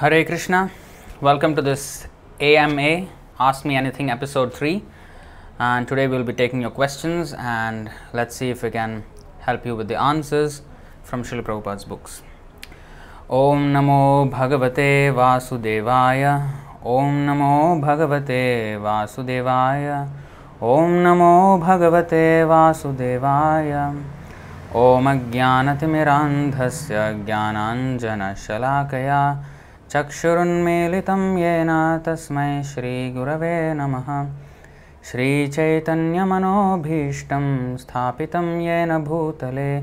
Hare Krishna welcome to this A M A ask me anything episode three and today will be taking your question and let's see if you can help you with the answers from Shrila Prabhupada's books ओम नमो भगवते वासुदेवाय ओम नमो भगवते वासुदेवाय ओम नमो भगवते वासुदेवाय ओम ज्ञानतिमिरांध से ज्ञानांजनशलाकया चक्षुरुन्मीलितं येन तस्मै श्रीगुरवे नमः। श्रीचैतन्यमनोभीष्टं स्थापितं येन भूतले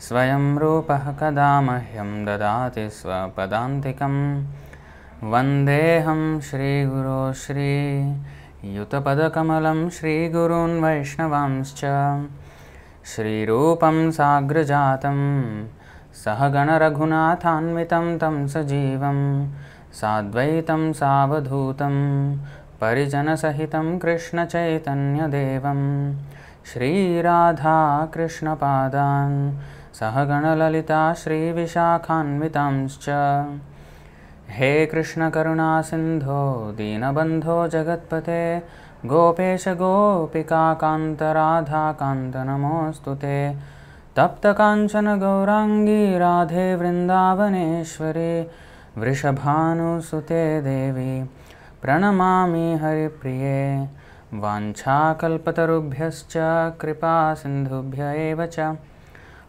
स्वयं रूपः कदा मह्यं ददाति स्वपदान्तिकं वन्देऽहं श्रीगुरो श्रीयुतपदकमलं श्रीगुरून् वैष्णवांश्च। श्रीरूपं सहगणरघुनाथान्वितं तं सजीवं साद्वैतं सावधूतं परिजनसहितं कृष्णचैतन्यदेवं। श्रीराधाकृष्णपादान् सहगणललिता श्रीविशाखान्वितांश्च। हे कृष्णकरुणासिन्धो दीनबन्धो जगत्पते गोपेश गोपिकान्त नमोऽस्तु ते तप्तकाञ्चन गौराङ्गी राधे वृन्दावनेश्वरी वृषभानुसुते देवी प्रणमामि हरिप्रिये। वाञ्छाकल्पतरुभ्यश्च कृपासिन्धुभ्य एव च।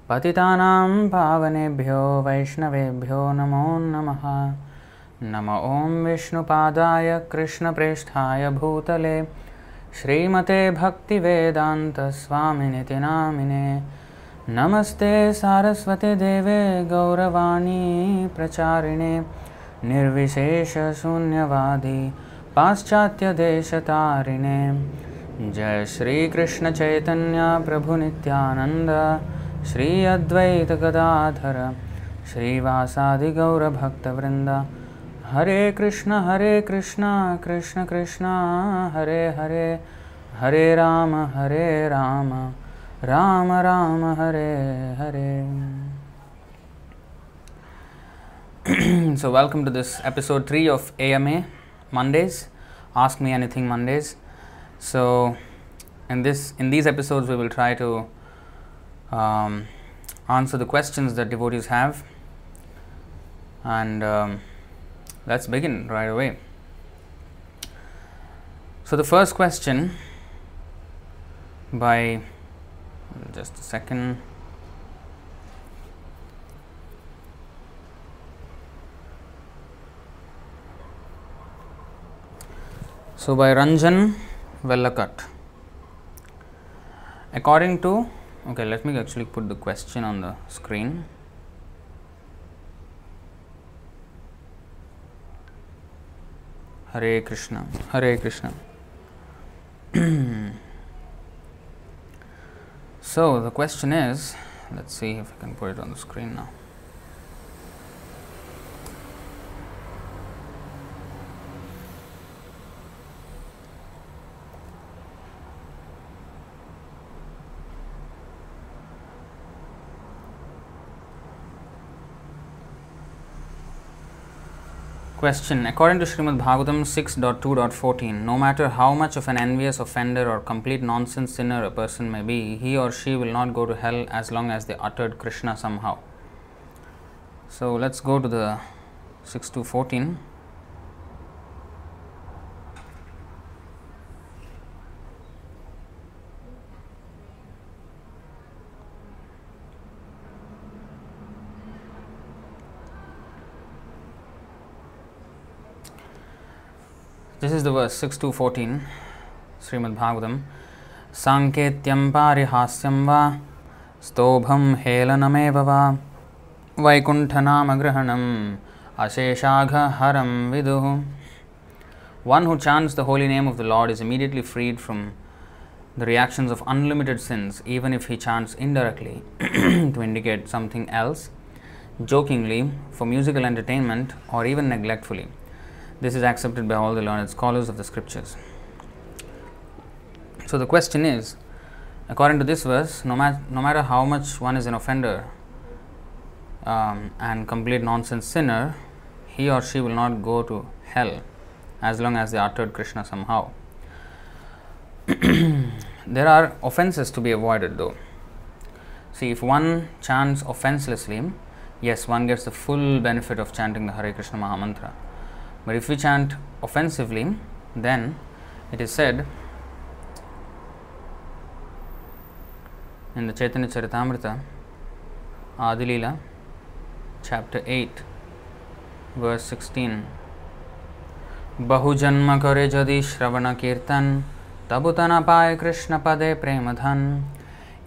पतितानां पावनेभ्यो वैष्णवेभ्यो नमो नमः। नम ॐ विष्णुपादाय कृष्णप्रेष्ठाय भूतले। श्रीमते भक्तिवेदान्तस्वामिनिति नामिने नमस्ते सारस्वते देवे गौरवाणी प्रचारिणे निर्विशेषशून्यवादी पाश्चात्यदेशतारिणे जय श्रीकृष्णचैतन्य प्रभुनित्यानन्द श्री अद्वैतगदाधर श्रीवासादिगौरभक्तवृन्द हरे कृष्ण हरे कृष्ण कृष्ण कृष्ण, हरे हरे हरे राम हरे Ram. Ram Ram Hare Hare so welcome to this episode 3 of AMA Mondays ask me anything Mondays so in this in these episodes we will try to um, answer the questions that devotees have and um, let's begin right away. So, the first question by just a second. So, by Ranjan Vellakat. According to, okay, let me actually put the question on the screen. Hare Krishna, Hare Krishna. Hmm. So the question is let's see if I can put it on the screen now. Question According to Srimad Bhagavatam 6.2.14, no matter how much of an envious offender or complete nonsense sinner a person may be, he or she will not go to hell as long as they uttered Krishna somehow. So let's go to the 6.2.14. This is the verse 6 to 14, Srimad Bhagavatam. Sanketyam parihasyam va stobham helanameva va vaikuntanamagrahanam asheshagha haram viduhu. One who chants the holy name of the Lord is immediately freed from the reactions of unlimited sins, even if he chants indirectly to indicate something else, jokingly, for musical entertainment, or even neglectfully. This is accepted by all the learned scholars of the scriptures. So the question is according to this verse, no, no matter how much one is an offender um, and complete nonsense sinner, he or she will not go to hell as long as they uttered Krishna somehow. there are offenses to be avoided though. See, if one chants offenselessly, yes, one gets the full benefit of chanting the Hare Krishna Mahamantra. But if we chant offensively, then it is said in the Chaitanya Charitamrita, Adilila, chapter 8, verse 16. बहुजन्म करे यदि श्रवण कीर्तन तबुतन पाए कृष्ण पदे प्रेम धन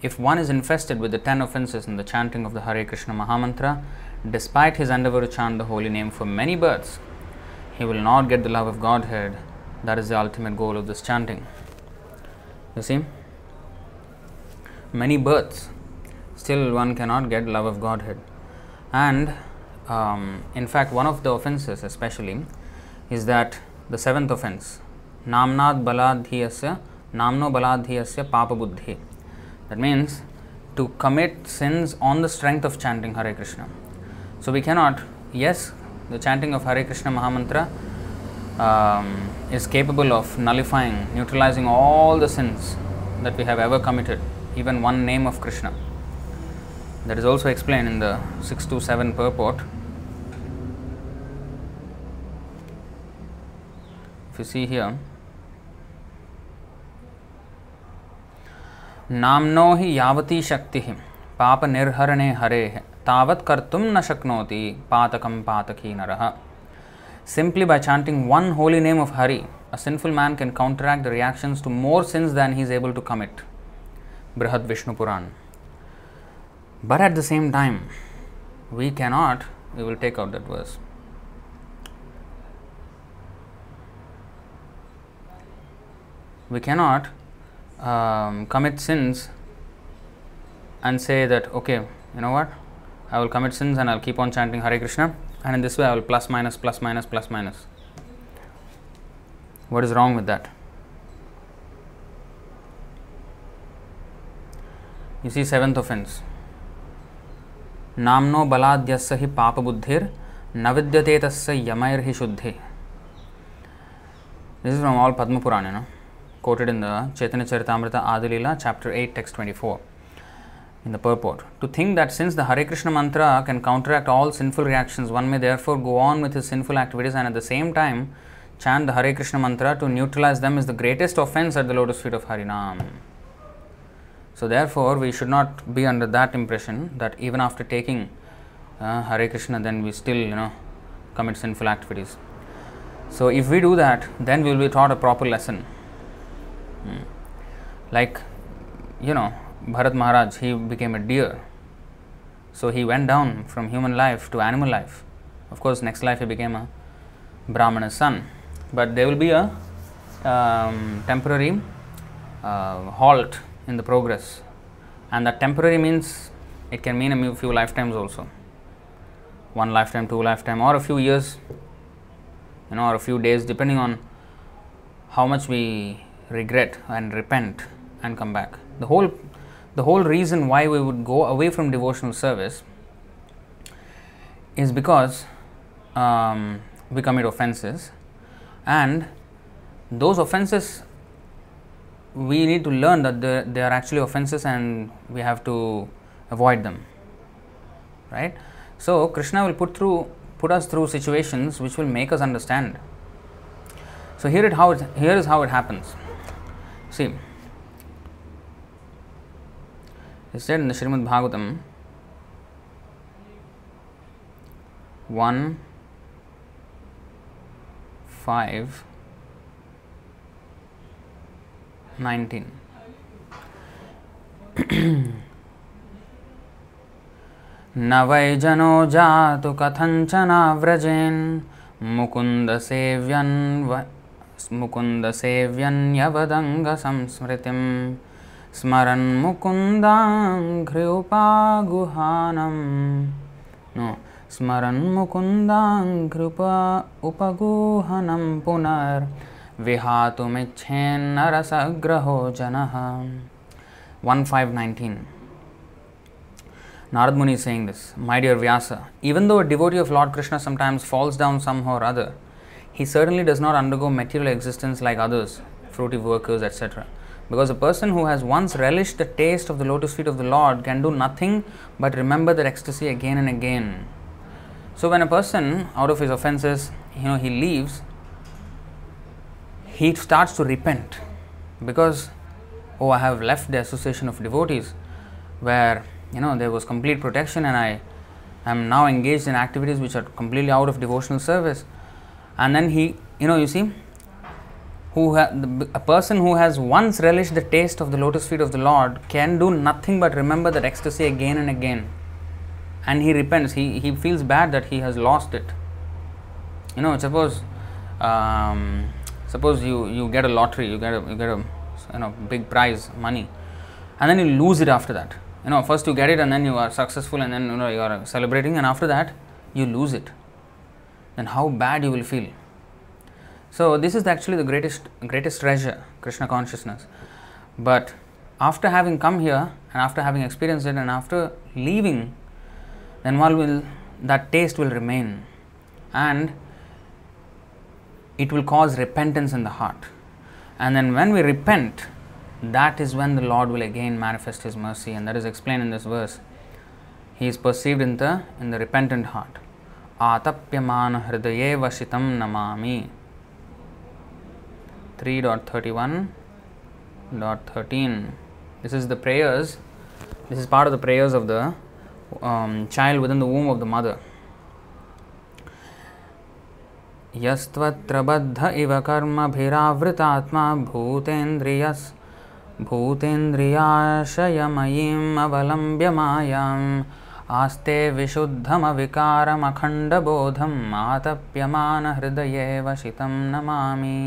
If one is infested with the ten offenses in the chanting of the Hare Krishna Mahamantra, despite his endeavor to chant the holy name for many births, he will not get the love of Godhead. That is the ultimate goal of this chanting. You see? Many births, still one cannot get love of Godhead. And um, in fact, one of the offenses, especially, is that the seventh offense, namnad baladhiyasya, namno baladhiyasya papa buddhi. That means to commit sins on the strength of chanting Hare Krishna. So we cannot, yes, the chanting of Hare Krishna Mahamantra um, is capable of nullifying, neutralizing all the sins that we have ever committed, even one name of Krishna. That is also explained in the 627 purport. If you see here, नाम्नो हि यावती शक्ति पाप निर्हरणे हरे तावत् कर्तुम न शक्नोति पातकम पातकी नरः Simply by chanting one holy name of Hari, a sinful man can counteract the reactions to more sins than he is able to commit. Brihad Vishnu Puran. But at the same time, we cannot, we will take out that verse. We cannot um, commit sins and say that, okay, you know what, I will commit sins and I'll keep on chanting Hare Krishna, and in this way I will plus minus, plus minus, plus minus. What is wrong with that? You see, seventh offense. नामनो बलाद्यस्य हि पापबुद्धिर न विद्यते तस्य यमैर्हि शुद्धि This is from all Padma Purana, no? quoted in the Chaitanya Charitamrita Adilila, chapter 8, text 24, in the purport. To think that since the Hare Krishna mantra can counteract all sinful reactions, one may therefore go on with his sinful activities and at the same time chant the Hare Krishna mantra to neutralize them is the greatest offense at the lotus feet of Harinam. So, therefore, we should not be under that impression that even after taking uh, Hare Krishna, then we still, you know, commit sinful activities. So, if we do that, then we will be taught a proper lesson. Hmm. Like, you know, Bharat Maharaj, he became a deer. So he went down from human life to animal life. Of course, next life he became a Brahmana's son. But there will be a um, temporary uh, halt in the progress. And that temporary means it can mean a few lifetimes also. One lifetime, two lifetime, or a few years, you know, or a few days, depending on how much we regret and repent and come back. The whole the whole reason why we would go away from devotional service is because um, we commit offenses. And those offenses we need to learn that they, they are actually offenses and we have to avoid them. Right? So krishna will put through put us through situations which will make us understand. So here it how it, here is how it happens. See, he said in the Srimad Bhagavatam 1 5 19. न वै जनो जातु कथञ्चनाव्रजेन् मुकुन्दसेव्यन् मुकुन्दसेव्यन्यवदङ्गसंस्मृतिं स्मरन्मुकुन्दाङ्घ्र्युपागुहानं no स्मरन्मुकुन्दाङ्घ्र्युप उपगुहनं पुनर्विहातुमिच्छेन्नरसग्रहो जनः one five nineteen Narad Muni is saying this, my dear Vyasa, even though a devotee of Lord Krishna sometimes falls down somehow or other, he certainly does not undergo material existence like others, fruity workers, etc. Because a person who has once relished the taste of the lotus feet of the Lord can do nothing but remember that ecstasy again and again. So when a person out of his offenses, you know, he leaves, he starts to repent because oh I have left the association of devotees where you know there was complete protection and I am now engaged in activities which are completely out of devotional service and then he you know you see who ha- the, a person who has once relished the taste of the lotus feet of the Lord can do nothing but remember that ecstasy again and again. And he repents. He, he feels bad that he has lost it. You know suppose um, suppose you you get a lottery you get a you get a you know big prize money and then you lose it after that. You know first you get it and then you are successful and then you know you are celebrating and after that you lose it. Then how bad you will feel so this is actually the greatest greatest treasure krishna consciousness but after having come here and after having experienced it and after leaving then one will that taste will remain and it will cause repentance in the heart and then when we repent that is when the Lord will again manifest His mercy, and that is explained in this verse. He is perceived in the in the repentant heart. Atapyaman hridaye vashitam namami. 3.31.13. This is the prayers. This is part of the prayers of the um, child within the womb of the mother. यस्त्वत्र बद्ध इव कर्मभिरावृतात्मा भूतेन्द्रियस् भूतेन्द्रियाशयमयीम् अवलम्ब्य मायाम् आस्ते विशुद्धमविकारमखण्डबोधम् आतप्यमानहृदये वशितं Namami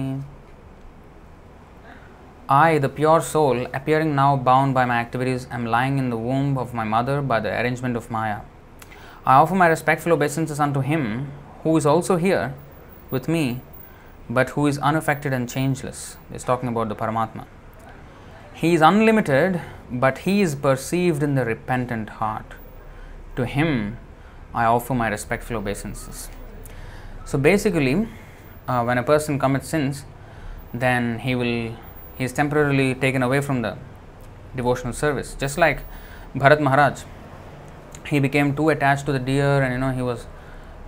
I, the pure soul, appearing now bound by my activities, am lying in the womb of my mother by the arrangement of Maya. I offer my respectful obeisances unto him who is also here with me, but who is unaffected and changeless. He's talking about the Paramatma. He is unlimited, but he is perceived in the repentant heart. To him, I offer my respectful obeisances. So basically, uh, when a person commits sins, then he will he is temporarily taken away from the devotional service. Just like Bharat Maharaj, he became too attached to the deer, and you know he was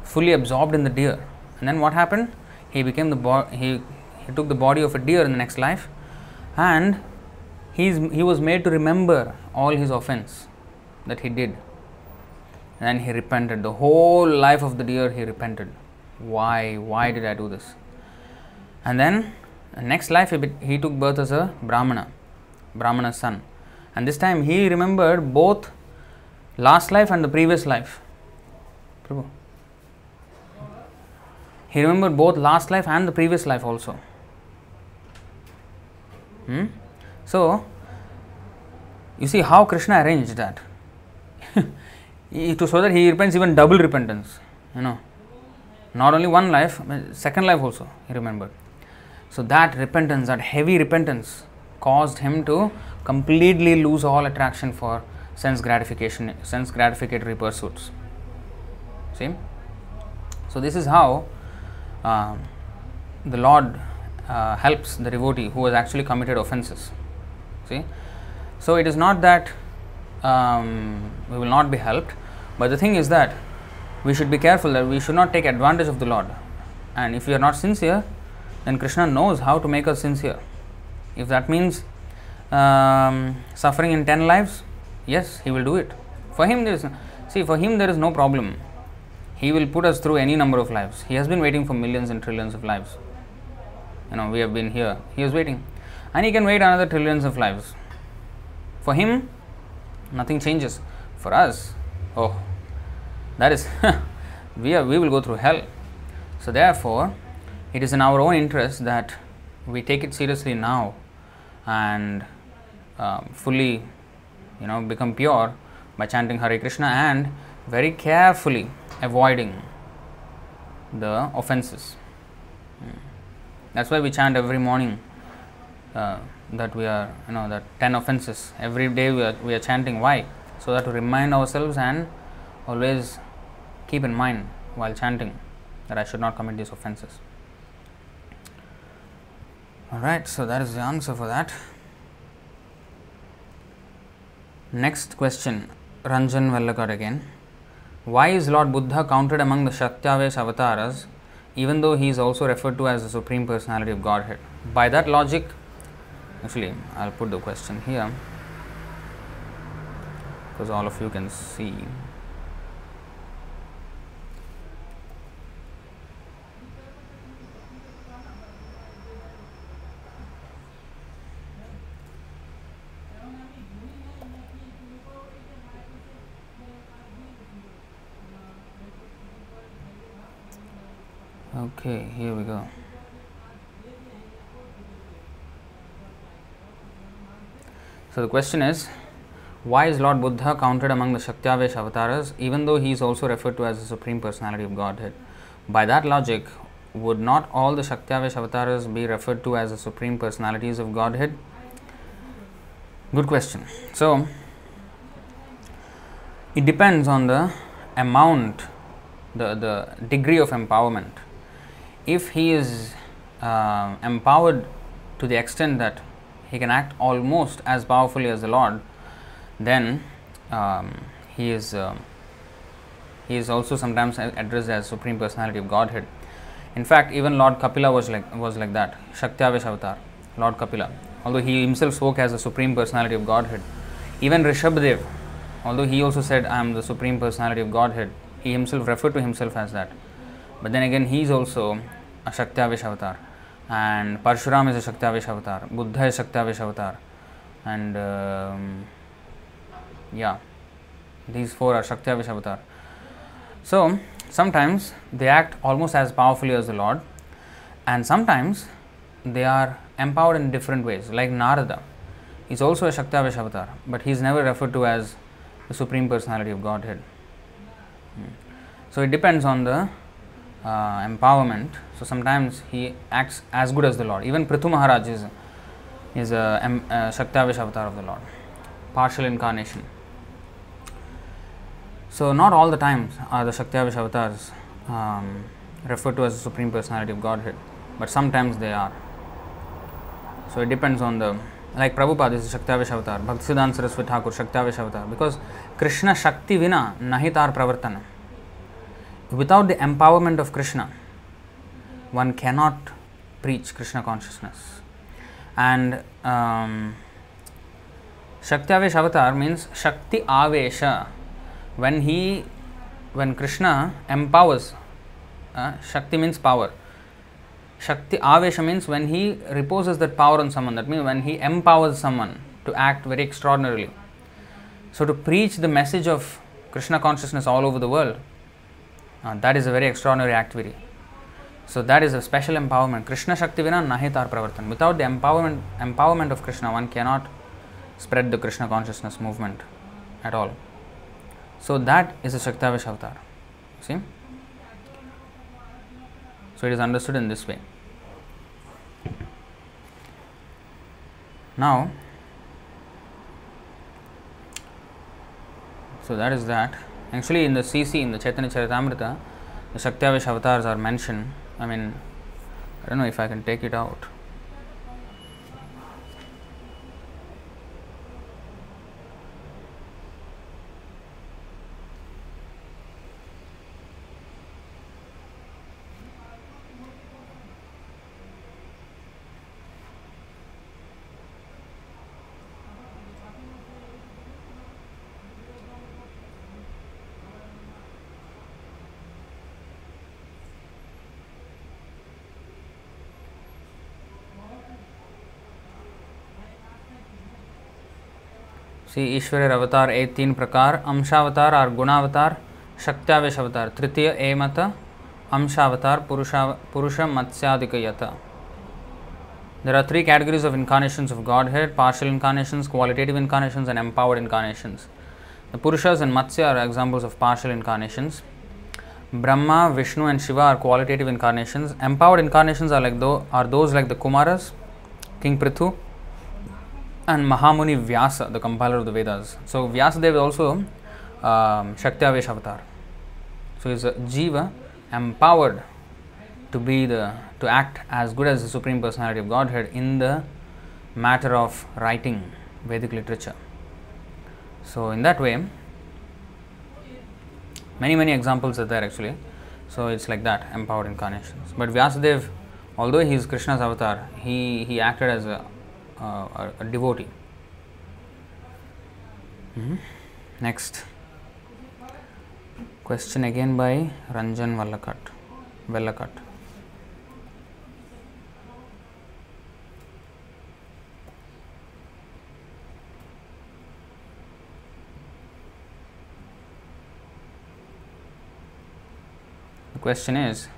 fully absorbed in the deer. And then what happened? He became the bo- he he took the body of a deer in the next life, and he's, he was made to remember all his offense that he did. And he repented. The whole life of the deer he repented. Why? Why did I do this? And then, next life he, took birth as a Brahmana, Brahmana's son. And this time he remembered both last life and the previous life. Prabhu. He remembered both last life and the previous life also. Hmm? So, you see how Krishna arranged that. to so that he repents even double repentance. You know, not only one life, second life also he remembered. So that repentance, that heavy repentance, caused him to completely lose all attraction for sense gratification, sense gratificatory pursuits. See? So this is how uh, the Lord uh, helps the devotee who has actually committed offenses. See? So it is not that um, we will not be helped, but the thing is that we should be careful that we should not take advantage of the Lord. And if we are not sincere, then Krishna knows how to make us sincere. If that means um, suffering in 10 lives, yes, He will do it. For Him, there is see, for Him, there is no problem. He will put us through any number of lives. He has been waiting for millions and trillions of lives. You know, we have been here. He is waiting. And He can wait another trillions of lives. For Him, nothing changes. For us, oh, that is, we, are, we will go through hell. So, therefore, it is in our own interest that we take it seriously now and uh, fully, you know, become pure by chanting Hare Krishna and very carefully avoiding the offenses. That's why we chant every morning uh, that we are, you know, that 10 offenses. Every day we are, we are chanting. Why? So that to remind ourselves and always keep in mind while chanting that I should not commit these offenses. Alright, so that is the answer for that. Next question Ranjan Vellakat again. Why is Lord Buddha counted among the Shaktavesh avatars even though he is also referred to as the Supreme Personality of Godhead? By that logic, actually, I'll put the question here because all of you can see. Okay, here we go. So the question is why is Lord Buddha counted among the Shaktiavesh avatars even though he is also referred to as the Supreme Personality of Godhead? By that logic, would not all the Shaktiavesh avatars be referred to as the Supreme Personalities of Godhead? Good question. So, it depends on the amount, the, the degree of empowerment. If he is uh, empowered to the extent that he can act almost as powerfully as the Lord, then um, he is uh, he is also sometimes addressed as Supreme Personality of Godhead. In fact, even Lord Kapila was like was like that, Shaktiavesh Avatar, Lord Kapila. Although he himself spoke as the Supreme Personality of Godhead, even Rishabdev, although he also said, "I am the Supreme Personality of Godhead," he himself referred to himself as that. But then again, he is also a Shaktiavesh Avatar, and Parshuram is a Shaktiavesh Avatar, Buddha is Shaktiavesh Avatar, and um, yeah, these four are Shaktiavesh Avatar. So sometimes they act almost as powerfully as the Lord, and sometimes they are empowered in different ways. Like Narada is also a Shaktiavesh avatar, but he is never referred to as the Supreme Personality of Godhead. Hmm. So it depends on the uh, empowerment. So sometimes he acts as good as the Lord. Even Prithu Maharaj is, is a, a Shaktiavesh avatar of the Lord, partial incarnation. So, not all the times are the Shaktiavesh avatars um, referred to as the Supreme Personality of Godhead, but sometimes they are. So, it depends on the like Prabhupada is Shaktiavesh avatar, Bhaktisiddhanta Saraswati Thakur Shaktiavesh avatar because Krishna Shakti Vina Nahitar Pravartana. Without the empowerment of Krishna, one cannot preach Krishna consciousness. And um, Shaktiavesh avatar means Shakti Avesha. When he when krishna empowers uh, shakti means power. Shakti avesha means when he reposes that power on someone that means when he empowers someone to act very extraordinarily. So to preach the message of krishna consciousness all over the world uh, that is a very extraordinary activity so that is a special empowerment krishna shakti vina nahitar pravartan without the empowerment empowerment of krishna one cannot spread the krishna consciousness movement at all so that is a Shaktavesh avatar. See? So it is understood in this way. Now, so that is that. Actually, in the CC, in the Chaitanya Charitamrita, the Shaktavesh avatars are mentioned. I mean, I don't know if I can take it out. Shri ईश्वर अवतार ए तीन प्रकार, अंशावतार और गुणावतार, शक्त्यावेश अवतार तृतीय ए मत, अंशावतार पुरुषाव पुरुष मत्स्यादिक यत there are three categories of incarnation of godhead partial incarnation qualitative incarnation and empowered incarnation the Purushas and Matsya are examples of partial incarnation Brahma Vishnu and Shiva are qualitative incarnation empowered incarnation are like though are those like the Kumaras king Prithvi and Mahamuni Vyasa, the compiler of the Vedas. So Vyasadeva is also um, Shaktiavesh avatar. So he's a Jiva empowered to be the to act as good as the Supreme Personality of Godhead in the matter of writing Vedic literature. So in that way, many many examples are there actually. So it's like that, empowered incarnations. But Vyasadeva, although he is Krishna's avatar, he he acted as a uh, a, devotee. Mhm. Next question again by Ranjan Vallakat. Vellakat. The question is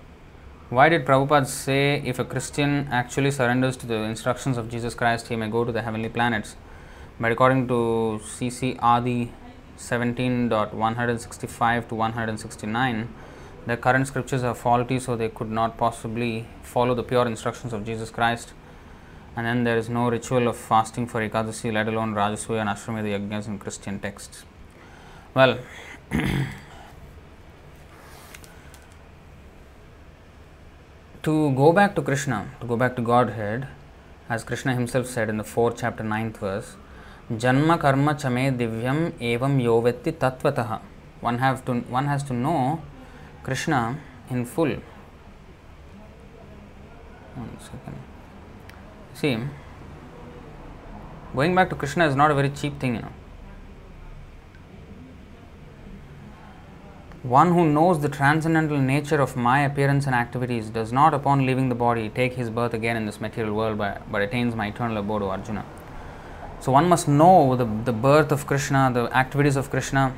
why did Prabhupada say if a Christian actually surrenders to the instructions of Jesus Christ, he may go to the heavenly planets? But according to CC Adi 17.165 to 169, the current scriptures are faulty, so they could not possibly follow the pure instructions of Jesus Christ. And then there is no ritual of fasting for Ekadasi, let alone Rajasuya and Ashvamedha yajnas in Christian texts. Well, to go back to Krishna, to go back to Godhead, as Krishna himself said in the 4th chapter, 9th verse, Janma karma chame divyam evam yovetti tatvatah. One, have to, one has to know Krishna in full. One second. See, going back to Krishna is not a very cheap thing, you know. One who knows the transcendental nature of my appearance and activities does not, upon leaving the body, take his birth again in this material world, but, but attains my eternal abode, O Arjuna. So, one must know the, the birth of Krishna, the activities of Krishna.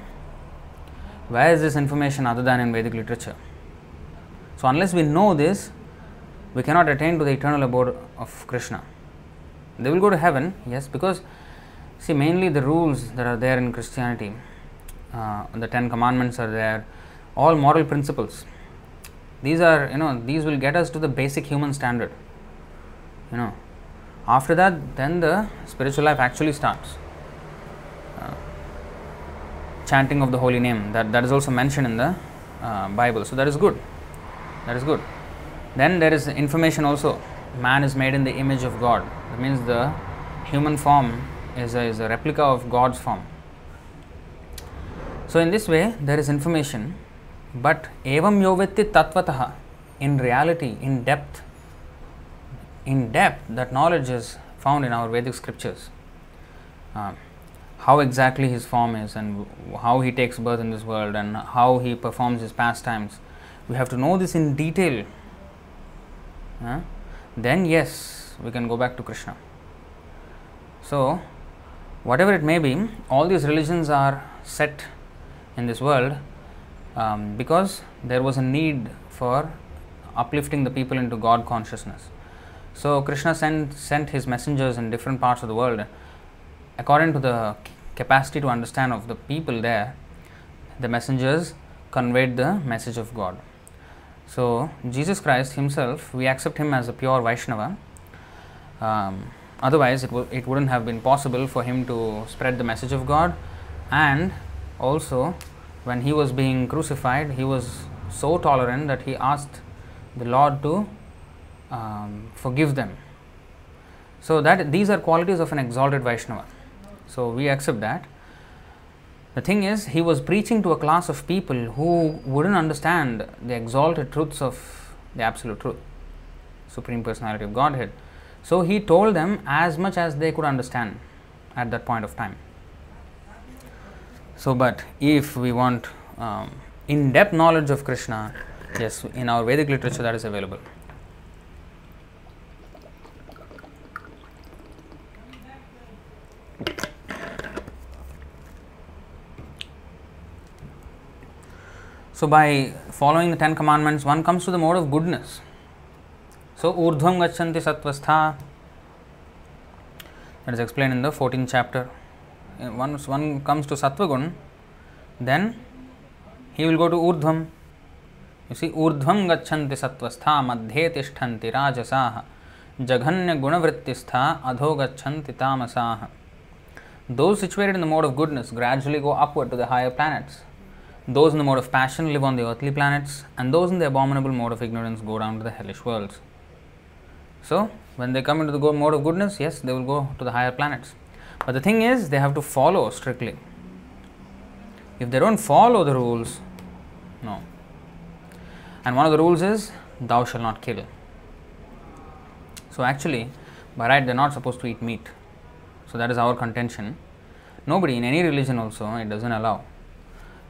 Where is this information other than in Vedic literature? So, unless we know this, we cannot attain to the eternal abode of Krishna. They will go to heaven, yes, because see, mainly the rules that are there in Christianity, uh, the Ten Commandments are there, all moral principles. These are, you know, these will get us to the basic human standard. You know, after that, then the spiritual life actually starts. Uh, chanting of the holy name, that, that is also mentioned in the uh, Bible. So, that is good. That is good. Then there is information also. Man is made in the image of God. That means the human form is a, is a replica of God's form. So, in this way, there is information, but evam yovetti tatvatah, in reality, in depth, in depth, that knowledge is found in our Vedic scriptures. Uh, how exactly his form is, and how he takes birth in this world, and how he performs his pastimes. We have to know this in detail. Uh, then, yes, we can go back to Krishna. So, whatever it may be, all these religions are set in this world um, because there was a need for uplifting the people into God consciousness. So, Krishna sent, sent his messengers in different parts of the world according to the capacity to understand of the people there. The messengers conveyed the message of God. So, Jesus Christ himself, we accept him as a pure Vaishnava. Um, otherwise, it, w- it wouldn't have been possible for him to spread the message of God and also when he was being crucified he was so tolerant that he asked the lord to um, forgive them. So that these are qualities of an exalted vaishnava. So we accept that. The thing is he was preaching to a class of people who wouldn't understand the exalted truths of the absolute truth supreme personality of godhead. So he told them as much as they could understand at that point of time so, but if we want um, in depth knowledge of Krishna, yes, in our Vedic literature that is available. So, by following the Ten Commandments, one comes to the mode of goodness. So, urdhvam gachanti satvastha, that is explained in the 14th chapter Uh, once one comes to Sattvagun, then he will go to Urdhvam. You see, Urdhvam gachanti sattvastha madhye tishtanti rajasaha jaghanya gunavrittistha adho gachanti tamasaha. Those situated in the mode of goodness gradually go upward to the higher planets. Those in the mode of passion live on the earthly planets, and those in the abominable mode of ignorance go down to the hellish worlds. So, when they come into the mode of goodness, yes, they will go to the higher planets. But the thing is, they have to follow strictly. If they don't follow the rules, no. And one of the rules is, thou shall not kill. So, actually, by right, they're not supposed to eat meat. So, that is our contention. Nobody in any religion also, it doesn't allow.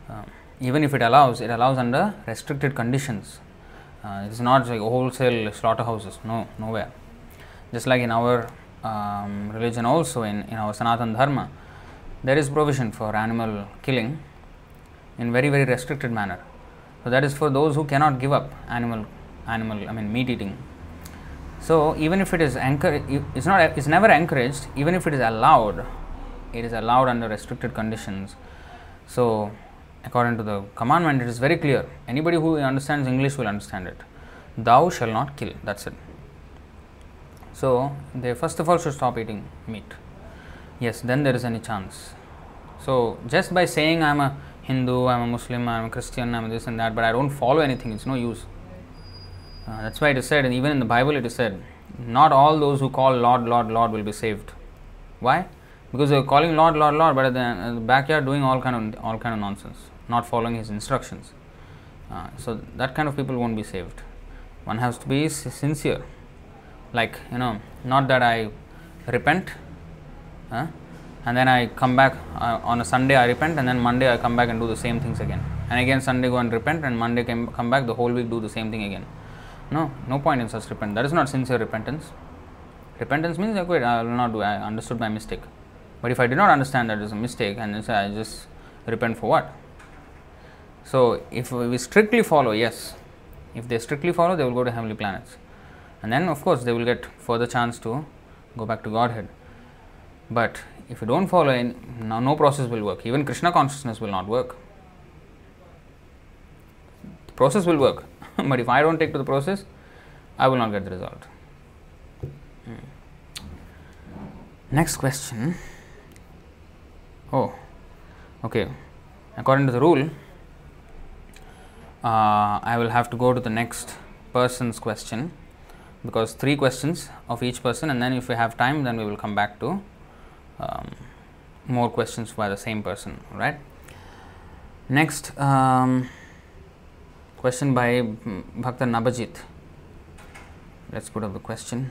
Uh, even if it allows, it allows under restricted conditions. Uh, it's not like wholesale slaughterhouses, no, nowhere. Just like in our um, religion, also in, in our Sanatan Dharma, there is provision for animal killing in very very restricted manner. So that is for those who cannot give up animal animal I mean meat eating. So even if it is encouraged, it's not it's never encouraged. Even if it is allowed, it is allowed under restricted conditions. So according to the commandment, it is very clear. Anybody who understands English will understand it. Thou shall not kill. That's it. So they first of all should stop eating meat. Yes, then there is any chance. So just by saying I'm a Hindu, I'm a Muslim, I'm a Christian, I'm this and that, but I don't follow anything, it's no use. Uh, that's why it is said, and even in the Bible it is said, not all those who call Lord, Lord, Lord will be saved. Why? Because they are calling Lord, Lord, Lord, but at the, at the, backyard doing all kind of all kind of nonsense, not following His instructions. Uh, so that kind of people won't be saved. One has to be sincere. Like you know, not that I repent, uh, and then I come back uh, on a Sunday I repent, and then Monday I come back and do the same things again, and again Sunday go and repent, and Monday come, come back the whole week do the same thing again. No, no point in such repent. That is not sincere repentance. Repentance means okay, I will not do. I understood my mistake. But if I did not understand that is a mistake and say I just repent for what? So, if we strictly follow, yes, if they strictly follow, they will go to heavenly planets. And then, of course, they will get further chance to go back to Godhead. But if you don't follow, in, no, no process will work. Even Krishna consciousness will not work. The process will work, but if I don't take to the process, I will not get the result. Hmm. Next question. Oh, okay. According to the rule, uh, I will have to go to the next person's question because three questions of each person, and then if we have time, then we will come back to um, more questions by the same person. Right. Next um, question by Bhakta Nabajit. Let's put up the question.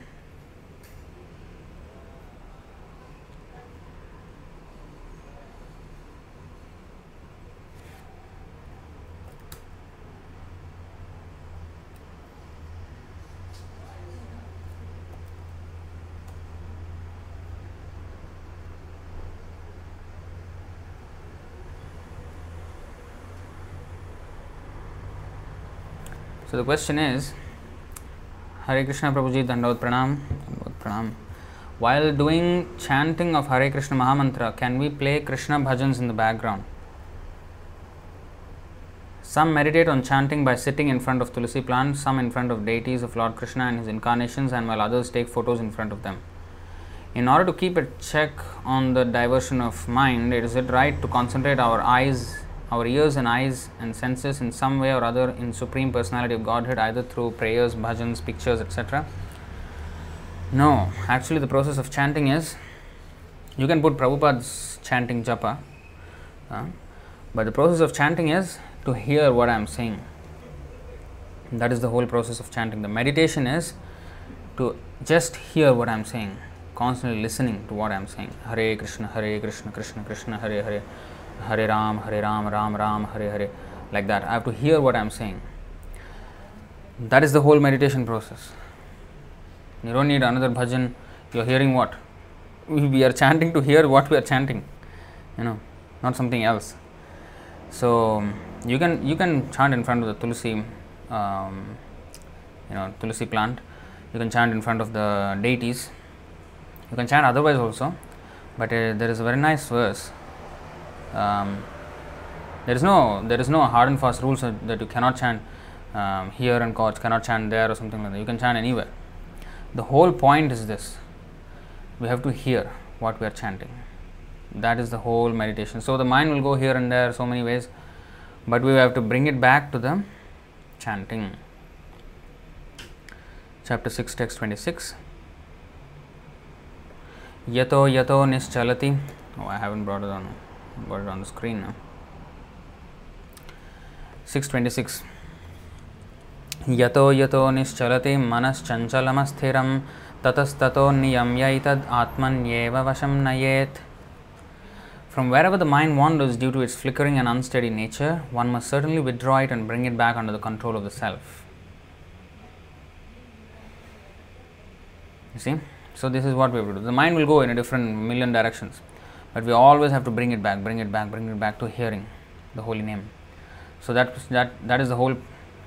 So the question is Hare Krishna Prabhuji Dandavat Pranam, Pranam. While doing chanting of Hare Krishna Mahamantra, can we play Krishna bhajans in the background? Some meditate on chanting by sitting in front of Tulsi plants, some in front of deities of Lord Krishna and his incarnations, and while others take photos in front of them. In order to keep a check on the diversion of mind, is it right to concentrate our eyes our ears and eyes and senses in some way or other in Supreme Personality of Godhead, either through prayers, bhajans, pictures, etc. No, actually, the process of chanting is you can put Prabhupada's chanting japa, uh, but the process of chanting is to hear what I am saying. That is the whole process of chanting. The meditation is to just hear what I am saying, constantly listening to what I am saying. Hare Krishna, Hare Krishna, Krishna Krishna, Hare Hare. Hare Ram, Hare Ram, Ram Ram, Hare Hare, like that. I have to hear what I am saying. That is the whole meditation process. You don't need another bhajan. You are hearing what? We are chanting to hear what we are chanting, you know, not something else. So you can you can chant in front of the tulsi, um, you know, tulsi plant. You can chant in front of the deities. You can chant otherwise also, but uh, there is a very nice verse um, there is no there is no hard and fast rules that you cannot chant um, here and chords cannot chant there or something like that. You can chant anywhere. The whole point is this: we have to hear what we are chanting. That is the whole meditation. So the mind will go here and there so many ways, but we have to bring it back to the chanting. Chapter 6, text 26. Yato yato nischalati. Oh, I haven't brought it on, brought it on the screen now. 626. यतो यतो निश्चलति मनश्चञ्चलमस्थिरं ततस्ततो नियम्यैतद् आत्मन्येव वशं नयेत् From wherever the mind wanders due to its flickering and unsteady nature, one must certainly withdraw it and bring it back under the control of the self. You see? So, this is what we have to do. The mind will go in a different million directions, but we always have to bring it back, bring it back, bring it back to hearing the holy name. So, that, that, that is the whole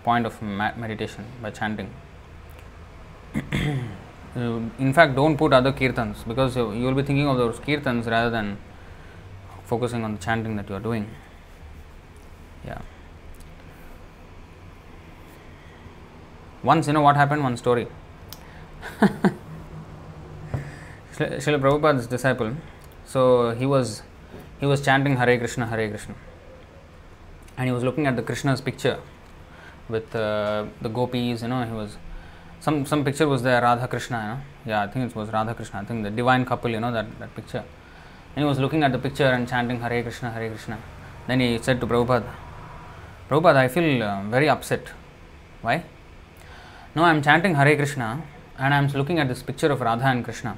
point of meditation by chanting. Uh, in fact, don't put other kirtans because you will be thinking of those kirtans rather than focusing on the chanting that you are doing. Yeah. Once, you know what happened? One story. Srila Prabhupada's disciple, so he was he was chanting Hare Krishna, Hare Krishna, and he was looking at the Krishna's picture with uh, the gopis. You know, he was some some picture was there Radha Krishna. You know, yeah, I think it was Radha Krishna. I think the divine couple. You know that that picture. And he was looking at the picture and chanting Hare Krishna, Hare Krishna. Then he said to Prabhupada, Prabhupada, I feel uh, very upset. Why? No, I am chanting Hare Krishna and I am looking at this picture of Radha and Krishna.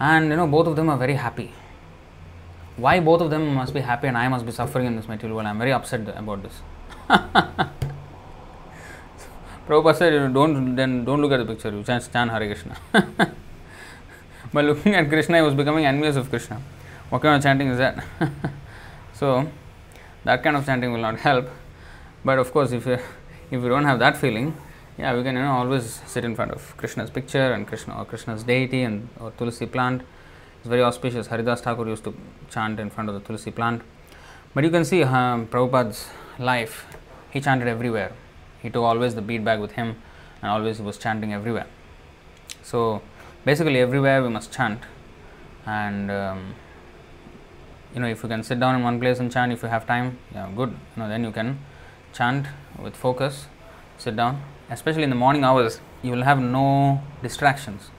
And you know, both of them are very happy. Why both of them must be happy and I must be suffering in this material world? I am very upset about this. Prabhupada said, don't, then don't look at the picture, you chant, chant Hare Krishna. By looking at Krishna, he was becoming envious of Krishna. What kind of chanting is that? so, that kind of chanting will not help. But of course, if you, if you don't have that feeling, yeah, we can you know always sit in front of Krishna's picture and Krishna or Krishna's deity and or tulsi plant. It's very auspicious. Haridas Thakur used to chant in front of the tulsi plant. But you can see um, Prabhupada's life. He chanted everywhere. He took always the bead bag with him, and always was chanting everywhere. So basically, everywhere we must chant, and um, you know if you can sit down in one place and chant, if you have time, yeah, good. You know then you can chant with focus. Sit down, especially in the morning hours. You will have no distractions.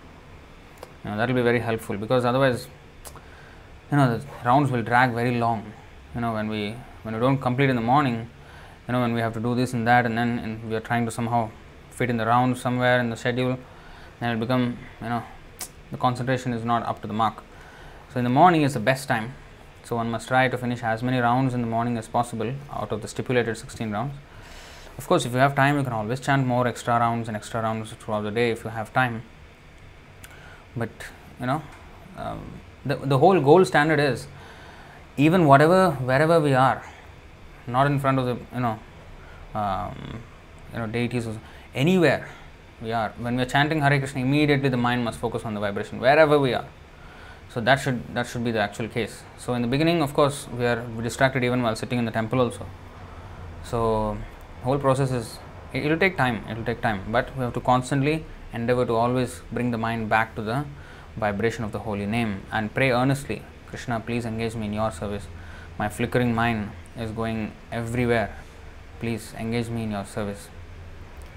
You know that will be very helpful because otherwise, you know the rounds will drag very long. You know when we when we don't complete in the morning you know when we have to do this and that and then and we are trying to somehow fit in the round somewhere in the schedule then it become you know the concentration is not up to the mark so in the morning is the best time so one must try to finish as many rounds in the morning as possible out of the stipulated 16 rounds of course if you have time you can always chant more extra rounds and extra rounds throughout the day if you have time. But you know um, the, the whole goal standard is even whatever wherever we are not in front of the you know um, you know deities anywhere we are when we are chanting Hare Krishna immediately the mind must focus on the vibration wherever we are. So that should that should be the actual case. So in the beginning of course we are distracted even while sitting in the temple also. So whole process is it will take time it will take time but we have to constantly endeavor to always bring the mind back to the vibration of the holy name and pray earnestly krishna please engage me in your service my flickering mind is going everywhere. Please engage me in your service.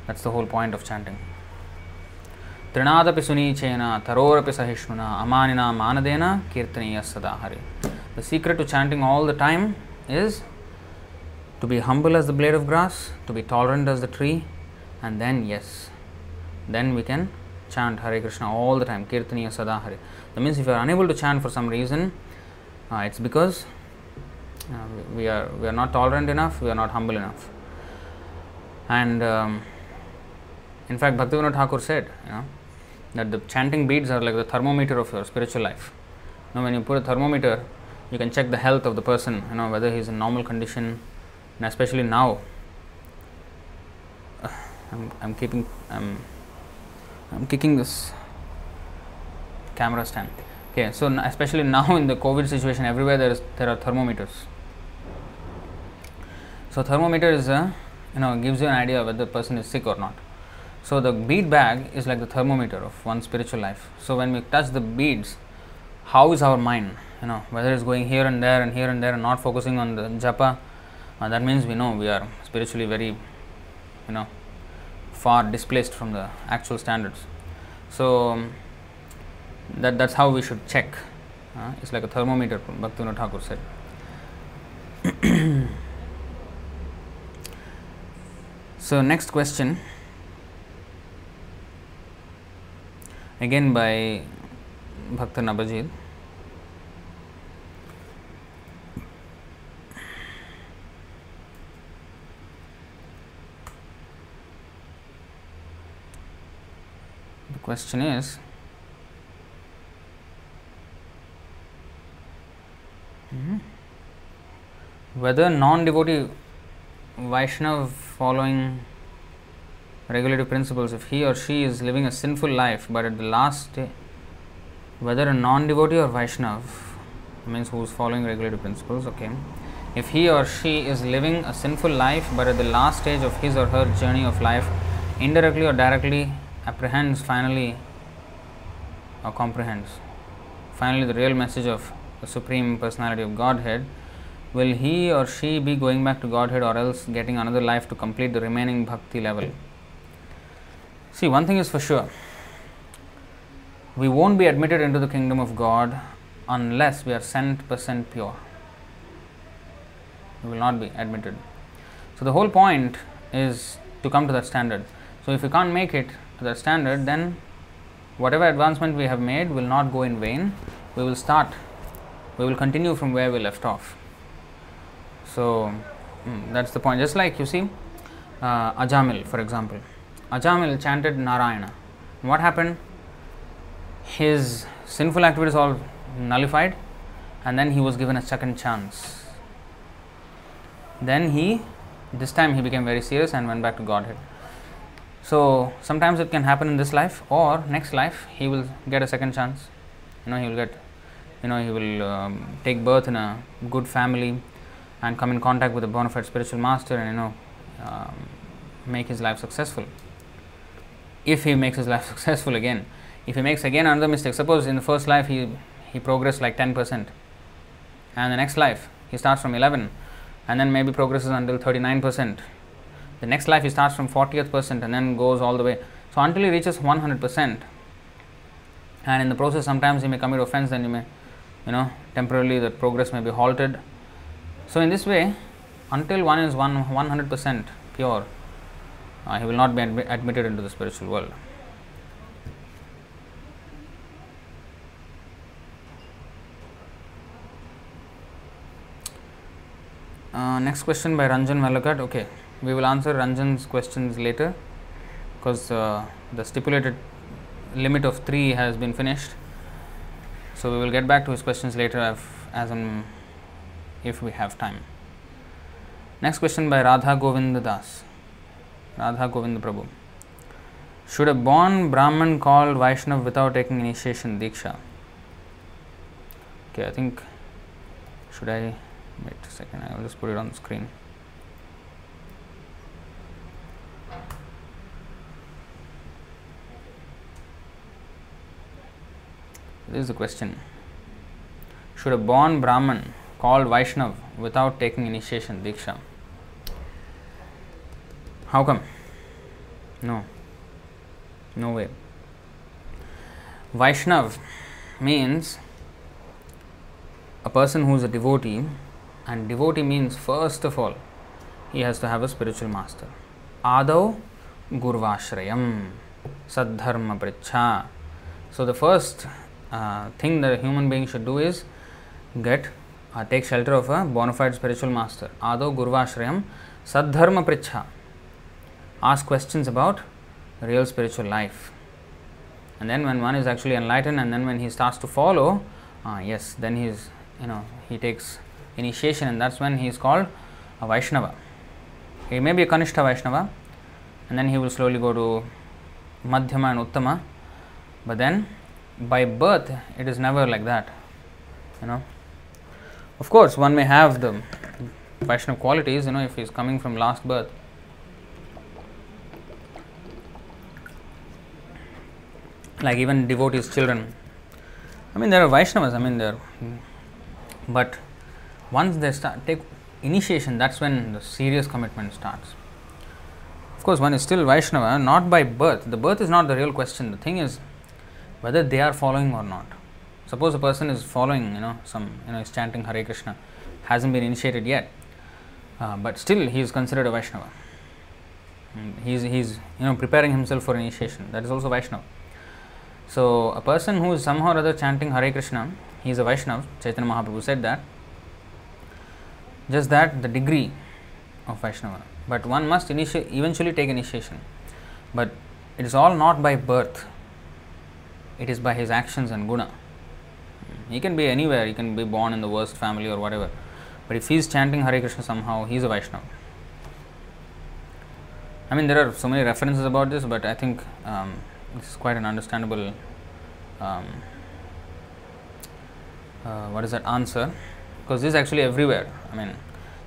That's the whole point of chanting. त्रिणादपि सुनीचेन तरोरपि सहिष्णुना अमानिना मानदेन कीर्तनीय सदा Hari The secret to chanting all the time is to be humble as the blade of grass, to be tolerant as the tree, and then, yes, then we can chant Hare Krishna all the time, Kirtaniya Sadahari. That means if you are unable to chant for some reason, uh, it's because uh, we are we are not tolerant enough we are not humble enough. And um, in fact bhaktivinoda thakur said you know that the chanting beads are like the thermometer of your spiritual life. You when you put a thermometer you can check the health of the person you know whether he is in normal condition and especially now I'm, I'm keeping I'm, I'm kicking this camera stand okay so especially now in the covid situation everywhere there is there are thermometers so thermometer is a, you know gives you an idea whether the person is sick or not. So the bead bag is like the thermometer of one's spiritual life. So when we touch the beads, how is our mind? you know whether it's going here and there and here and there and not focusing on the japa uh, that means we know we are spiritually very you know far displaced from the actual standards. So um, that that's how we should check. Uh, it's like a thermometer bhaktivinoda thakur said. So next question. Again by Bhakta Nabajit. Question is hmm, whether non devotee Vaishnav following regulative principles, if he or she is living a sinful life, but at the last day, whether a non devotee or Vaishnav, means who is following regulative principles, okay, if he or she is living a sinful life, but at the last stage of his or her journey of life, indirectly or directly apprehends finally or comprehends finally the real message of the Supreme Personality of Godhead, will he or she be going back to Godhead or else getting another life to complete the remaining bhakti level? See, one thing is for sure we won't be admitted into the kingdom of God unless we are 100% pure. We will not be admitted. So, the whole point is to come to that standard. So, if we can't make it to that standard, then whatever advancement we have made will not go in vain. We will start, we will continue from where we left off. So, mm, that's the point. Just like you see, uh, Ajamil, for example. Ajamil chanted Narayana. What happened? His sinful activities all nullified, and then he was given a second chance. Then he, this time he became very serious and went back to Godhead. So sometimes it can happen in this life or next life he will get a second chance. You know he will get, you know he will um, take birth in a good family and come in contact with a bona fide spiritual master and you know um, make his life successful. If he makes his life successful again, if he makes again another mistake, suppose in the first life he he progressed like ten percent, and the next life he starts from eleven, and then maybe progresses until thirty nine percent the next life he starts from 40th percent and then goes all the way. So until he reaches 100 percent, and in the process sometimes he may commit offense, then you may, you know, temporarily the progress may be halted. So in this way, until one is one 100 percent pure, uh, he will not be admi- admitted into the spiritual world. Uh, next question by Ranjan Malakat. Okay, we will answer Ranjan's questions later because uh, the stipulated limit of 3 has been finished. So, we will get back to his questions later if, as if we have time. Next question by Radha Govind Das. Radha Govind Prabhu. Should a born Brahman call Vaishnav without taking initiation Diksha? Okay, I think, should I wait a second, I will just put it on the screen. This is the question. Should a born Brahman call Vaishnav without taking initiation Diksha? How come? No. No way. Vaishnav means a person who is a devotee, and devotee means first of all he has to have a spiritual master. Adau Gurvashrayam Sadharma Pricha. So the first uh, thing that a human being should do is get uh, take shelter of a bona fide spiritual master. Adau Gurvashrayam Sadharma Pricha. Ask questions about real spiritual life. And then when one is actually enlightened and then when he starts to follow, uh, yes, then he is, you know, he takes initiation and that's when he is called a Vaishnava. He may be a Kanishta Vaishnava and then he will slowly go to Madhyama and Uttama, but then by birth it is never like that, you know. Of course, one may have the Vaishnava qualities, you know, if he is coming from last birth. Like even devotees' children. I mean, there are Vaishnavas, I mean, there but once they start take initiation, that's when the serious commitment starts. Of course, one is still Vaishnava, not by birth. The birth is not the real question. The thing is whether they are following or not. Suppose a person is following, you know, some, you know, is chanting Hare Krishna, hasn't been initiated yet, uh, but still he is considered a Vaishnava. He's, he's, you know, preparing himself for initiation. That is also Vaishnava. So, a person who is somehow or other chanting Hare Krishna, he is a Vaishnava. Chaitanya Mahaprabhu said that. Just that the degree of Vaishnava but one must initi- eventually take initiation. But it is all not by birth, it is by his actions and guna. He can be anywhere, he can be born in the worst family or whatever. But if he is chanting Hare Krishna somehow, he is a Vaishnava. I mean, there are so many references about this, but I think um, this is quite an understandable. Um, uh, what is that answer? Because this is actually everywhere. I mean,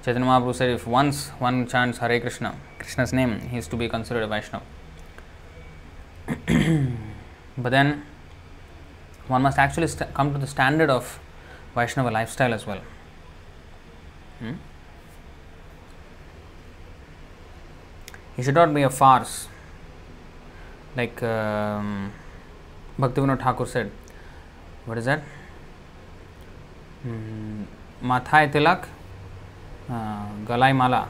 Chaitanya Mahaprabhu said if once one chants Hare Krishna, Krishna's name, he is to be considered a Vaishnava. but then one must actually come to the standard of Vaishnava lifestyle as well. Hmm? It should not be a farce. Like um, Bhaktivinoda Thakur said, what is that? Hmm, Mathai Tilak, uh, Galai Mala.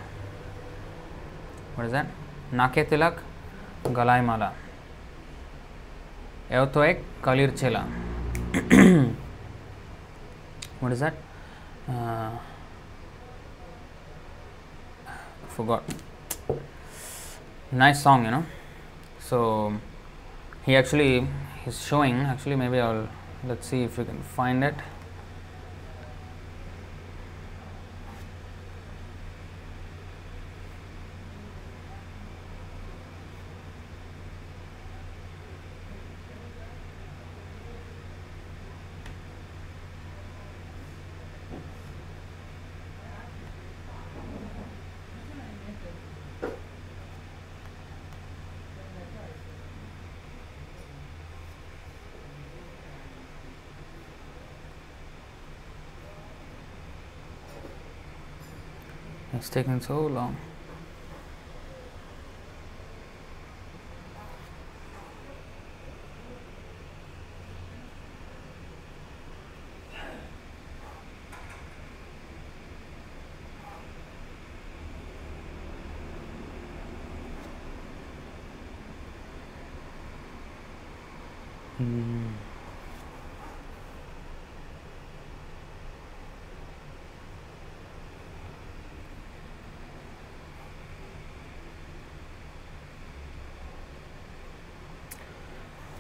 What is that? Nake Tilak, Galai Mala. এও তো এক what is that? Uh, forgot. Nice song you know. So he actually is showing actually maybe i'll let's see if we can find it. Taking so long.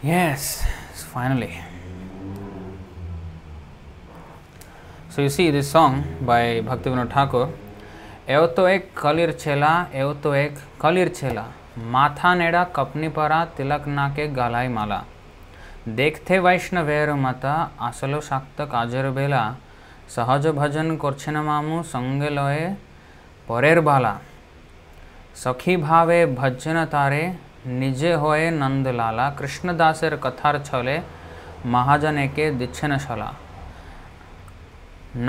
Yes, finally. So you see this song by Bhaktivinoda Thakur. एव तो एक कलिर छेला एव तो एक कलिर छेला माथा नेड़ा company परा तिलक नाके गालाई माला দেখতে বৈষ্ণবের মাতা আসল শাক্ত কাজের বেলা সহজ ভজন করছেন মামু সঙ্গে লয়ে পরের বালা সখী ভাবে ভজন তারে ನಿಜೆ ಹೋಯೆ ನಂದುಲಾಲ ಕೃಷ್ಣದಾಸರ ಕಥಾರ್ ಛೋಲೆ ಮಹಾಜನೇಕೆ ದಿಚ್ಚನ ಶೊಲ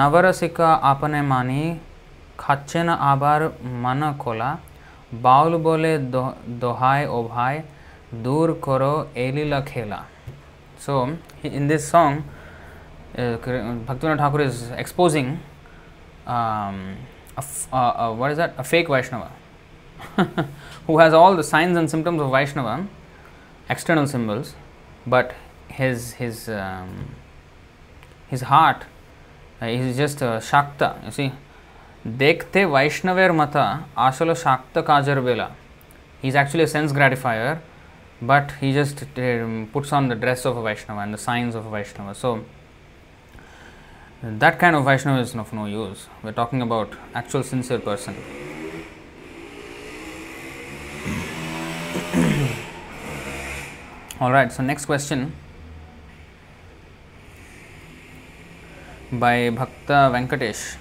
ನವರಸಿಕ ಆಪನೆ ಮಾನಿ खच्चन आबार मन कोला बाउल बोले दो, दोहाय ओ भाई दूर करो एलीला खेला so in this song uh, Bhaktivinoda Thakur is exposing um, a, a, a, what is that a fake Vaishnava who has all the signs and symptoms of Vaishnava, external symbols, but his his um, his heart uh, is just a Shakta. You see, dekhte Vaishnaver Mata Asala Shakta Kajarvela. He's actually a sense gratifier, but he just um, puts on the dress of a Vaishnava and the signs of a Vaishnava. So, that kind of Vaishnava is of no use. We're talking about actual sincere person all right so next question by bhakta venkatesh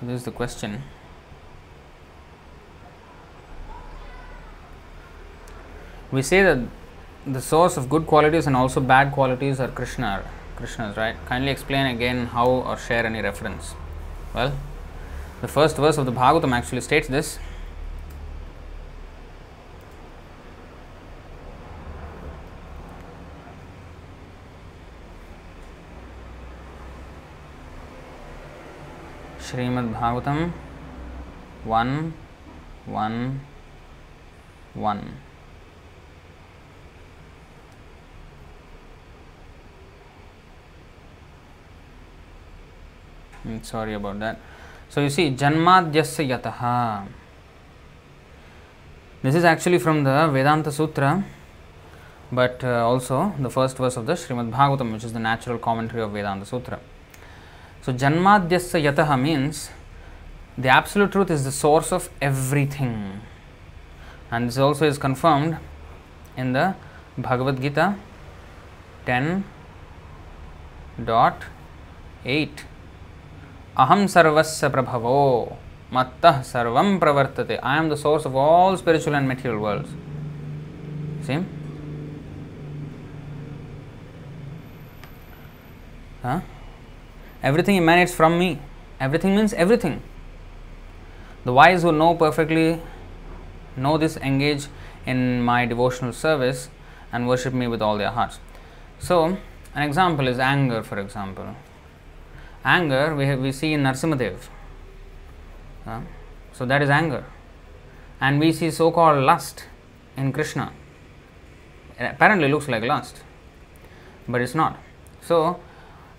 So this is the question. We say that the source of good qualities and also bad qualities are Krishna, Krishna's, right? Kindly explain again how or share any reference. Well, the first verse of the Bhagavatam actually states this. Bhagavatam 1 1 sorry about that. So you see, Janmadhyasya Yataha. This is actually from the Vedanta Sutra, but uh, also the first verse of the Srimad Bhagavatam, which is the natural commentary of Vedanta Sutra. So Janmadhyasya Yataha means the absolute truth is the source of everything. And this also is confirmed in the Bhagavad Gita 10.8 aham sarvasya prabhavo mattah sarvam pravartate. I am the source of all spiritual and material worlds. See? Everything emanates from me. Everything means everything. The wise who know perfectly know this engage in my devotional service and worship me with all their hearts. So, an example is anger, for example anger we, have, we see in Narsimadev. Uh, so that is anger. And we see so called lust in Krishna. It apparently looks like lust, but it's not. So,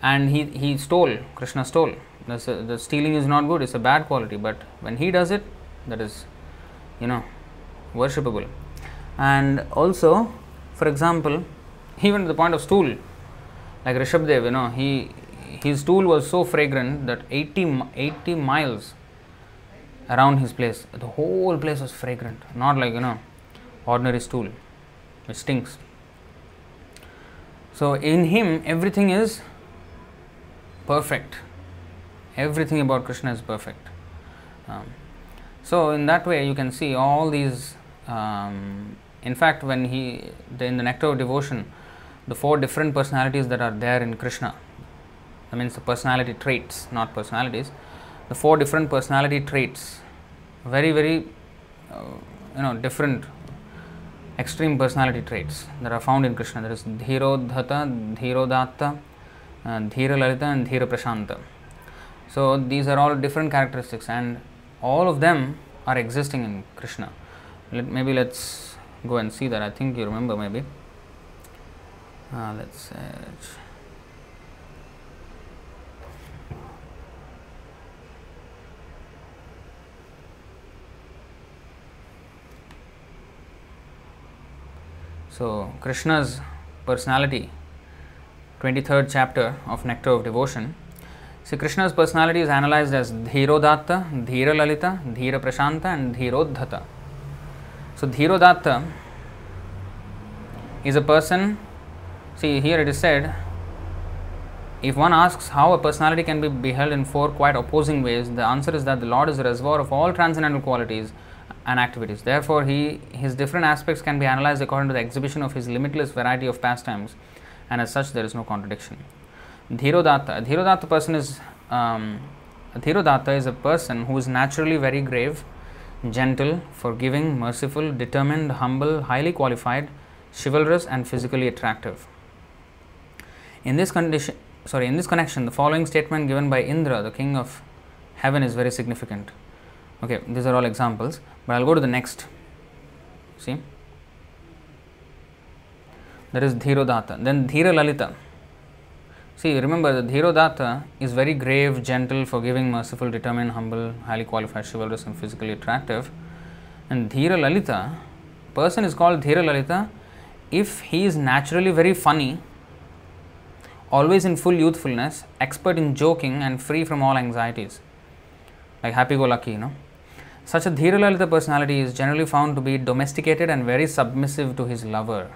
and he, he stole, Krishna stole. The, the stealing is not good, it's a bad quality, but when he does it, that is, you know, worshipable. And also, for example, even the point of stool, like Rishabdev, you know, he his stool was so fragrant that 80, 80 miles around his place, the whole place was fragrant, not like you know, ordinary stool, it stinks. So, in him, everything is perfect, everything about Krishna is perfect. Um, so, in that way, you can see all these. Um, in fact, when he in the nectar of devotion, the four different personalities that are there in Krishna, that means the personality traits, not personalities, the four different personality traits, very, very, uh, you know, different extreme personality traits that are found in Krishna. There is Dhirodhata, Dhirodatta, uh, Dhira and Dhira. So these are all different characteristics, and all of them are existing in Krishna. Let, maybe let's go and see that. I think you remember, maybe. Uh, let's. So, Krishna's personality, 23rd chapter of Nectar of Devotion. See, Krishna's personality is analyzed as Dhirodatta, Dhira Lalita, Dhira Prashanta, and Dhirodhata. So, Dhirodatta is a person, see, here it is said, if one asks how a personality can be beheld in four quite opposing ways, the answer is that the Lord is the reservoir of all transcendental qualities and activities. Therefore, he, his different aspects can be analyzed according to the exhibition of his limitless variety of pastimes, and as such, there is no contradiction. Dhirodatta. Dhirodatta person is um, Dhirodatta is a person who is naturally very grave, gentle, forgiving, merciful, determined, humble, highly qualified, chivalrous, and physically attractive. In this condition, sorry, in this connection, the following statement given by Indra, the king of heaven, is very significant. Okay, these are all examples, but I'll go to the next. See, there is Dhirodata, then Dhira Lalita. See, remember the Dhirodata is very grave, gentle, forgiving, merciful, determined, humble, highly qualified, chivalrous, and physically attractive. And Dhira Lalita, person is called Dhira Lalita if he is naturally very funny, always in full youthfulness, expert in joking, and free from all anxieties, like happy go lucky, you know. Such a Dhiralalita personality is generally found to be domesticated and very submissive to his lover.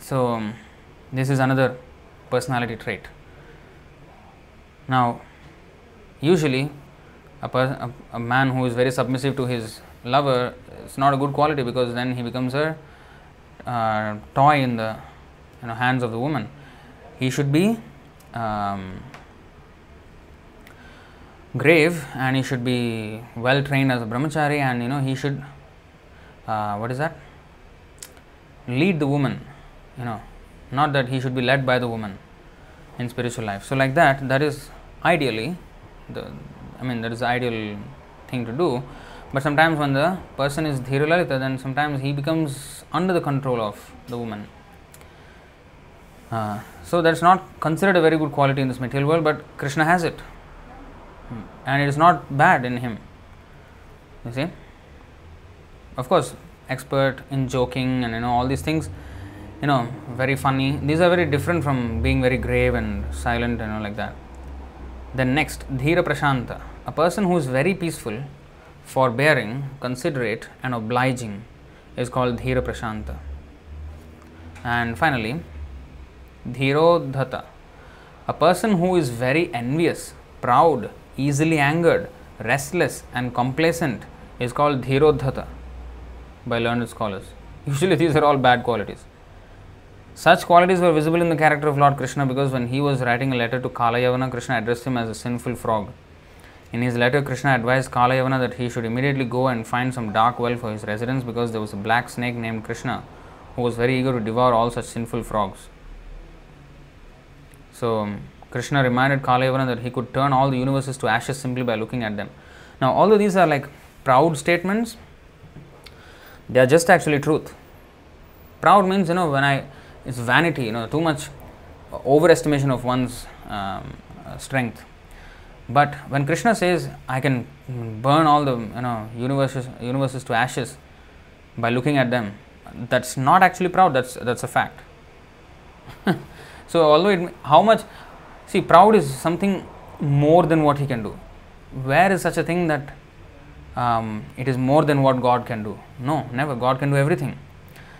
So, this is another personality trait. Now, usually a, per, a, a man who is very submissive to his lover is not a good quality because then he becomes a uh, toy in the you know, hands of the woman. He should be um, grave and he should be well trained as a brahmachari and you know he should uh, what is that? Lead the woman you know not that he should be led by the woman in spiritual life. So like that that is ideally the i mean that is the ideal thing to do. But sometimes when the person is dhiralalita then sometimes he becomes under the control of the woman. Uh, so that's not considered a very good quality in this material world but krishna has it and it is not bad in him. You see, of course, expert in joking and you know all these things, you know, very funny. These are very different from being very grave and silent, you know, like that. Then next, Dhira Prashanta, a person who is very peaceful, forbearing, considerate, and obliging, is called Dhira Prashanta. And finally, Dhirodhata, a person who is very envious, proud, easily angered, restless, and complacent is called Dhirodhata by learned scholars. Usually, these are all bad qualities. Such qualities were visible in the character of Lord Krishna because when he was writing a letter to Kalayavana, Krishna addressed him as a sinful frog. In his letter, Krishna advised Kalayavana that he should immediately go and find some dark well for his residence because there was a black snake named Krishna who was very eager to devour all such sinful frogs. So, Krishna reminded Kalayavana that he could turn all the universes to ashes simply by looking at them. Now, although these are like proud statements, they are just actually truth. Proud means, you know, when I, it's vanity, you know, too much overestimation of one's um, strength. But when Krishna says, I can burn all the, you know, universes, universes to ashes by looking at them, that's not actually proud, that's, that's a fact. so, although it, how much, See, proud is something more than what he can do. Where is such a thing that um, it is more than what God can do? No, never. God can do everything.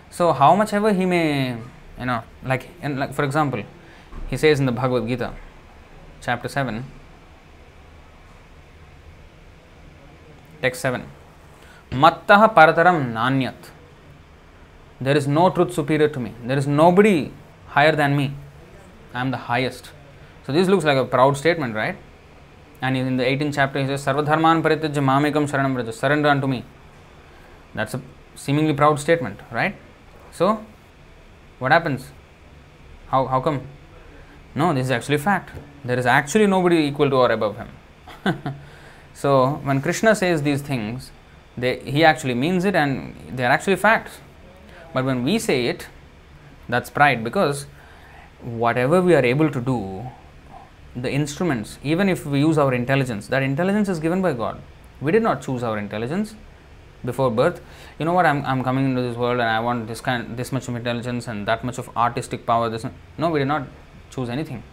So, how much ever he may, you know, like, like for example, he says in the Bhagavad Gita, chapter 7, text 7, Mattaha parataram nanyat. There is no truth superior to me. There is nobody higher than me. I am the highest. So this looks like a proud statement, right? And in the 18th chapter, he says, Sarvadharman parityajya mamekam sharanam vraja, surrender unto me. That's a seemingly proud statement, right? So, what happens? How, how come? No, this is actually fact. There is actually nobody equal to or above him. so, when Krishna says these things, they, he actually means it and they are actually facts. But when we say it, that's pride because whatever we are able to do the instruments, even if we use our intelligence, that intelligence is given by God. We did not choose our intelligence before birth. You know what? I'm, I'm coming into this world and I want this kind, this much of intelligence and that much of artistic power. This no, we did not choose anything.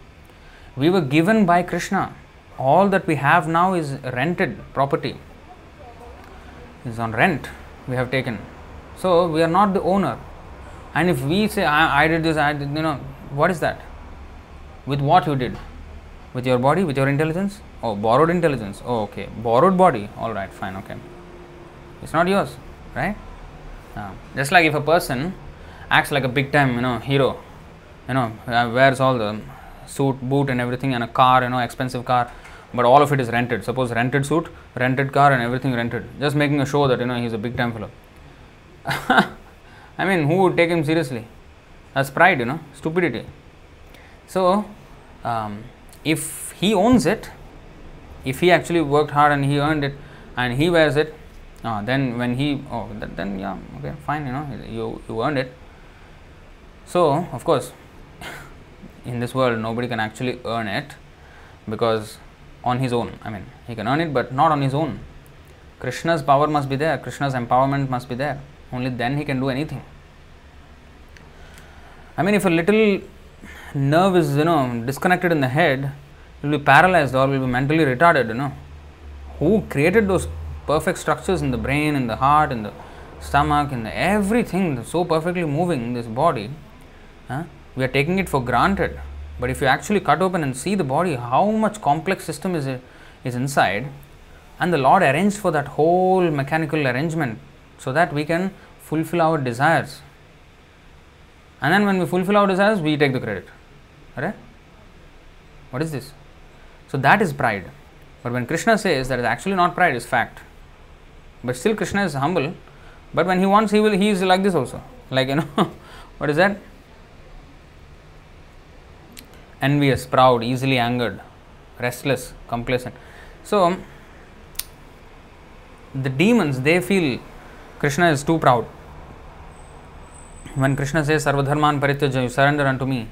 We were given by Krishna. All that we have now is rented property. Is on rent. We have taken. So we are not the owner. And if we say I, I did this, I did, you know, what is that? With what you did? With your body, with your intelligence? Oh, borrowed intelligence. Oh, okay. Borrowed body. All right, fine, okay. It's not yours, right? Uh, just like if a person acts like a big time, you know, hero, you know, uh, wears all the suit, boot, and everything, and a car, you know, expensive car, but all of it is rented. Suppose rented suit, rented car, and everything rented. Just making a show that you know he's a big time fellow. I mean, who would take him seriously? That's pride, you know, stupidity. So, um, if he owns it, if he actually worked hard and he earned it and he wears it, uh, then when he, oh, that, then yeah, okay, fine, you know, you, you earned it. So, of course, in this world, nobody can actually earn it because on his own, I mean, he can earn it, but not on his own. Krishna's power must be there, Krishna's empowerment must be there. Only then he can do anything. I mean, if a little nerve is you know disconnected in the head, will be paralyzed or will be mentally retarded. You know, who created those perfect structures in the brain, in the heart, in the stomach, in the everything so perfectly moving in this body? Huh? We are taking it for granted. But if you actually cut open and see the body, how much complex system is is inside, and the Lord arranged for that whole mechanical arrangement so that we can fulfill our desires. And then when we fulfill our desires, we take the credit. Right? What is this? So that is pride. But when Krishna says that is actually not pride, is fact. But still Krishna is humble. But when he wants, he will he is like this also. Like you know, what is that? Envious, proud, easily angered, restless, complacent. So the demons they feel Krishna is too proud. When Krishna says Sarvadharman Parityaja, you surrender unto me,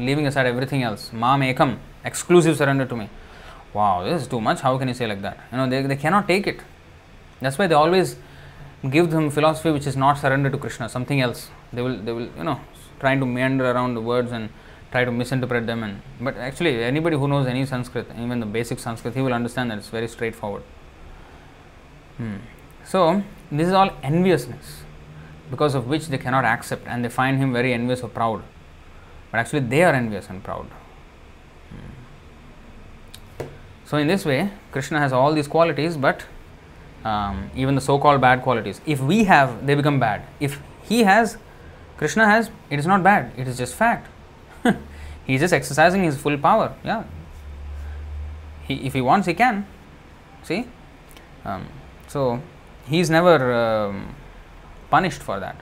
leaving aside everything else, Mam Ekam, exclusive surrender to me. Wow, this is too much. How can you say like that? You know, they, they cannot take it. That's why they always give them philosophy which is not surrender to Krishna, something else. They will, they will, you know, trying to meander around the words and try to misinterpret them. And but actually, anybody who knows any Sanskrit, even the basic Sanskrit, he will understand that it's very straightforward. Hmm. So this is all enviousness, because of which they cannot accept, and they find him very envious or proud. But actually, they are envious and proud. Hmm. So in this way, Krishna has all these qualities, but um, even the so-called bad qualities. If we have, they become bad. If he has, Krishna has, it is not bad. It is just fact. he is just exercising his full power. Yeah. He, if he wants, he can. See. Um, so he is never um, punished for that.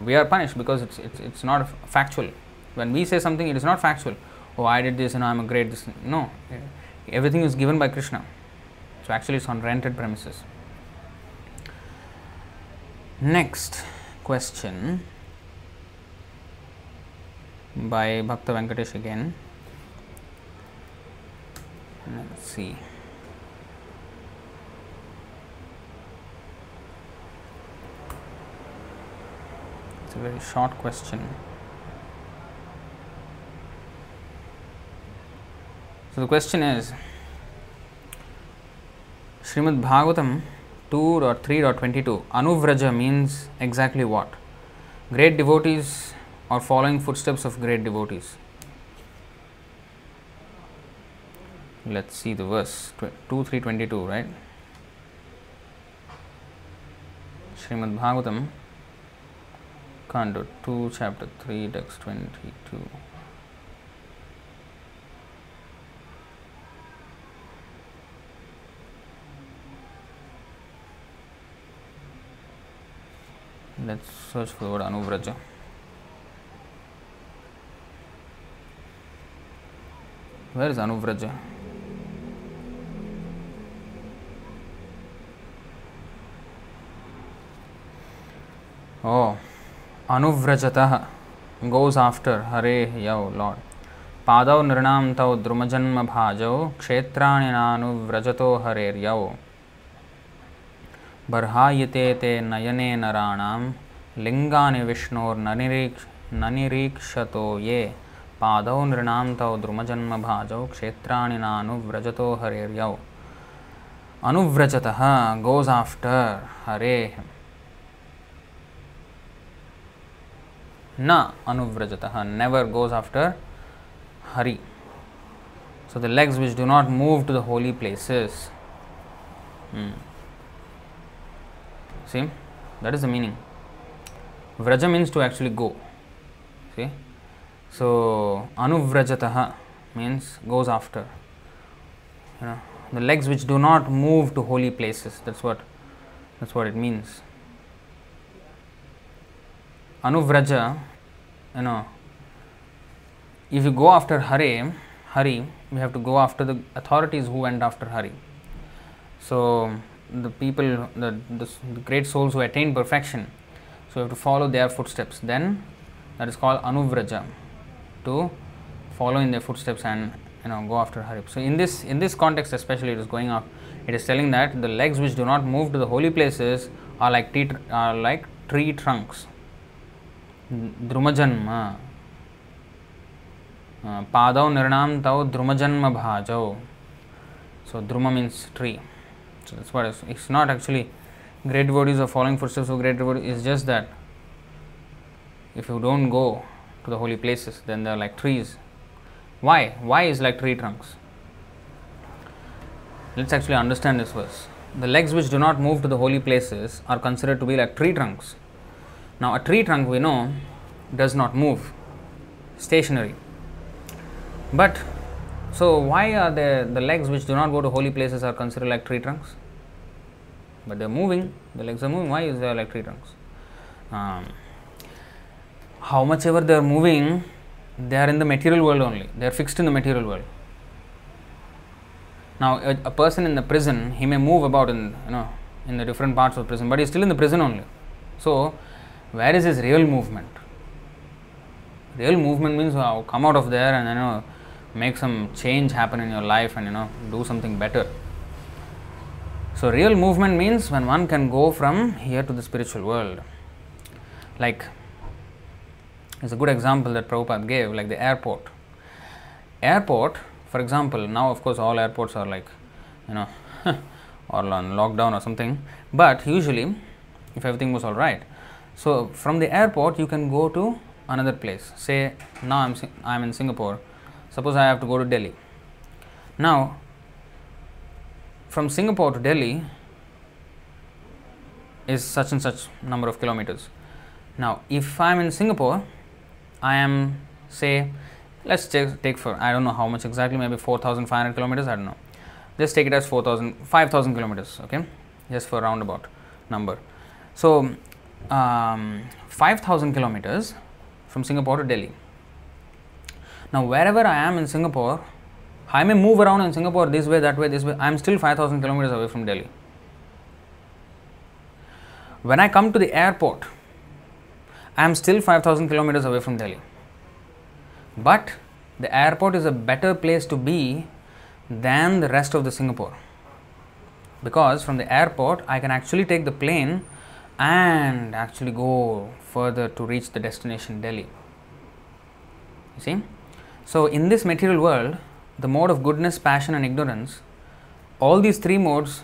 We are punished because it's it's it's not factual. When we say something, it is not factual. Oh, I did this and I am a great. This no. Everything is given by Krishna. So actually, it's on rented premises. Next question by Bhakta Venkatesh again. Let's see. It's a very short question. So the question is Srimad Bhagavatam 2.3.22 Anuvraja means exactly what? Great devotees or following footsteps of great devotees. Let's see the verse 2 322, right? Srimad Bhagavatam, Kanda 2, chapter 3, text 22. Let's search for Anuvraja. Where is Anuvraja? Oh, Anuvrajatah goes after Hare Yav Lord. पादौ नृणां तौ द्रुमजन्मभाजौ क्षेत्राणि नानुव्रजतो हरेर्यौ बर्हायते ते नयने नराणां, लिङ्गानि विष्णोर्ननिरीक्ष, ननिरीक्षतो ये पादौ नृणां तौ द्रुमजन्मभाजौ, क्षेत्राणि नानुव्रजतो हरेर्यौ अनुव्रजतः गोस् आफ्टर् हरेः न अनुव्रजतः never goes after Hari. So the legs which do not move to the holy places. Hmm. See, that is the meaning. Vraja means to actually go. See, so anuvrajataha means goes after. You know, the legs which do not move to holy places. That's what that's what it means. Anuvraja, you know, if you go after Hare, Hari, we have to go after the authorities who went after Hari. So the people, the, the, the great souls who attain perfection, so you have to follow their footsteps. Then that is called Anuvraja, to follow in their footsteps and you know go after Hari. So in this in this context, especially, it is going up. It is telling that the legs which do not move to the holy places are like tree, are like tree trunks. Drumajanma. Uh, Padau nirnam tau drumajanma bhajau. So druma means tree. So that's what it's, not actually great devotees or following footsteps of great devotees. It's just that if you don't go to the holy places, then they're like trees. Why? Why is like tree trunks? Let's actually understand this verse. The legs which do not move to the holy places are considered to be like tree trunks. Now, a tree trunk we know does not move, stationary. But so why are the the legs which do not go to holy places are considered like tree trunks? But they're moving. The legs are moving. Why is there like tree trunks? Um, how much ever they are moving, they are in the material world only. They are fixed in the material world. Now, a, a, person in the prison, he may move about in you know in the different parts of the prison, but he's still in the prison only. So, where is his real movement? Real movement means come out of there and you know make some change happen in your life and you know do something better. So, real movement means when one can go from here to the spiritual world. Like, it's a good example that Prabhupada gave, like the airport. Airport for example, now of course all airports are like, you know, or on lockdown or something. But usually, if everything was all right, so from the airport you can go to another place. Say now I'm I'm in Singapore. Suppose I have to go to Delhi. Now, from Singapore to Delhi is such and such number of kilometers. Now, if I'm in Singapore, I am say let's take, take for I don't know how much exactly, maybe 4,500 kilometers. I don't know. Just take it as 4,000, 5,000 kilometers. Okay, just for roundabout number. So um, 5,000 kilometers from Singapore to Delhi. Now wherever I am in Singapore, I may move around in Singapore this way, that way, this way. I am still 5,000 kilometers away from Delhi. When I come to the airport, I am still 5,000 kilometers away from Delhi. But the airport is a better place to be than the rest of the Singapore. Because from the airport, I can actually take the plane and actually go further to reach the destination Delhi. You see? So, in this material world, the mode of goodness, passion, and ignorance, all these three modes,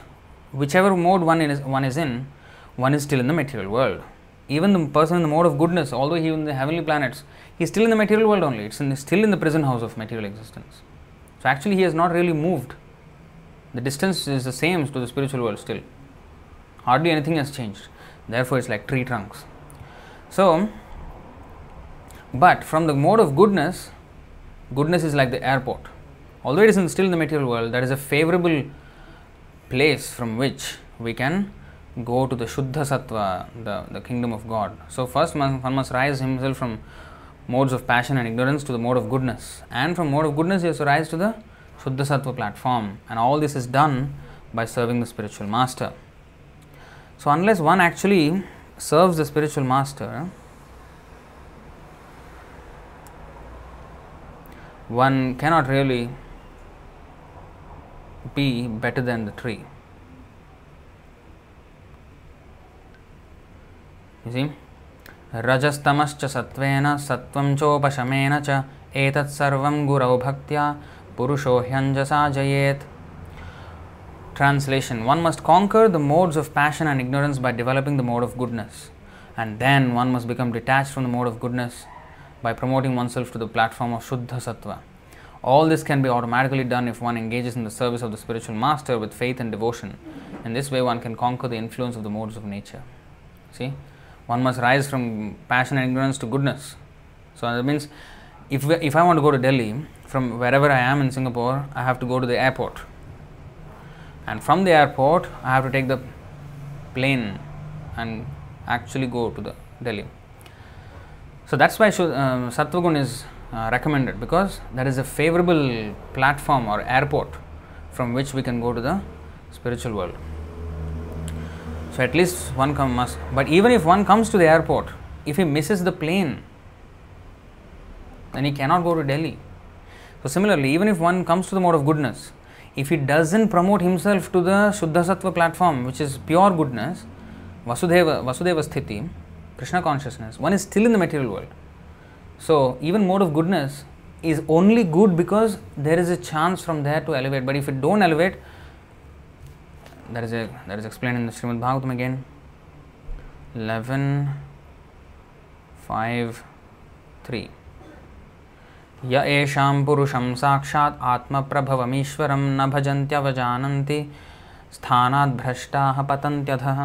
whichever mode one is, one is in, one is still in the material world. Even the person in the mode of goodness, although he is in the heavenly planets, he is still in the material world only. It's in, still in the prison house of material existence. So actually, he has not really moved. The distance is the same to the spiritual world still. Hardly anything has changed. Therefore, it's like tree trunks. So, but from the mode of goodness, goodness is like the airport. Although it is in, still in the material world, that is a favorable place from which we can go to the Shuddha Sattva, the, the kingdom of God. So, first one, must rise himself from modes of passion and ignorance to the mode of goodness. And from mode of goodness, he has to rise to the Shuddha Sattva platform. And all this is done by serving the spiritual master. So, unless one actually serves the spiritual master, one cannot really be better than the tree. You see? रजस्तमश्च सत्त्वेन सत्त्वं चोपशमेन च एतत् सर्वं गुरौ भक्त्या पुरुषो ह्यञ्जसा जयेत् Translation One must conquer the modes of passion and ignorance by developing the mode of goodness, and then one must become detached from the mode of goodness by promoting oneself to the platform of Shuddha Sattva. All this can be automatically done if one engages in the service of the spiritual master with faith and devotion. In this way, one can conquer the influence of the modes of nature. See? one must rise from passion and ignorance to goodness. So that means if, we, if I want to go to Delhi, from wherever I am in Singapore, I have to go to the airport. And from the airport, I have to take the plane and actually go to the Delhi. So that's why uh, Sattvagun is uh, recommended because that is a favorable platform or airport from which we can go to the spiritual world. So at least one come must. But even if one comes to the airport, if he misses the plane, then he cannot go to Delhi. So similarly, even if one comes to the mode of goodness, if he doesn't promote himself to the Shuddha Sattva platform, which is pure goodness, Vasudeva, Vasudeva Sthiti, Krishna consciousness, one is still in the material world. So even mode of goodness is only good because there is a chance from there to elevate. But if it don't elevate, that is a that is explained in the Srimad Bhagavatam again. 11 5 3 य एषां पुरुषं साक्षात् आत्मप्रभवमीश्वरं न भजन्त्यवजानन्ति स्थानात् भ्रष्टाः पतन्त्यधः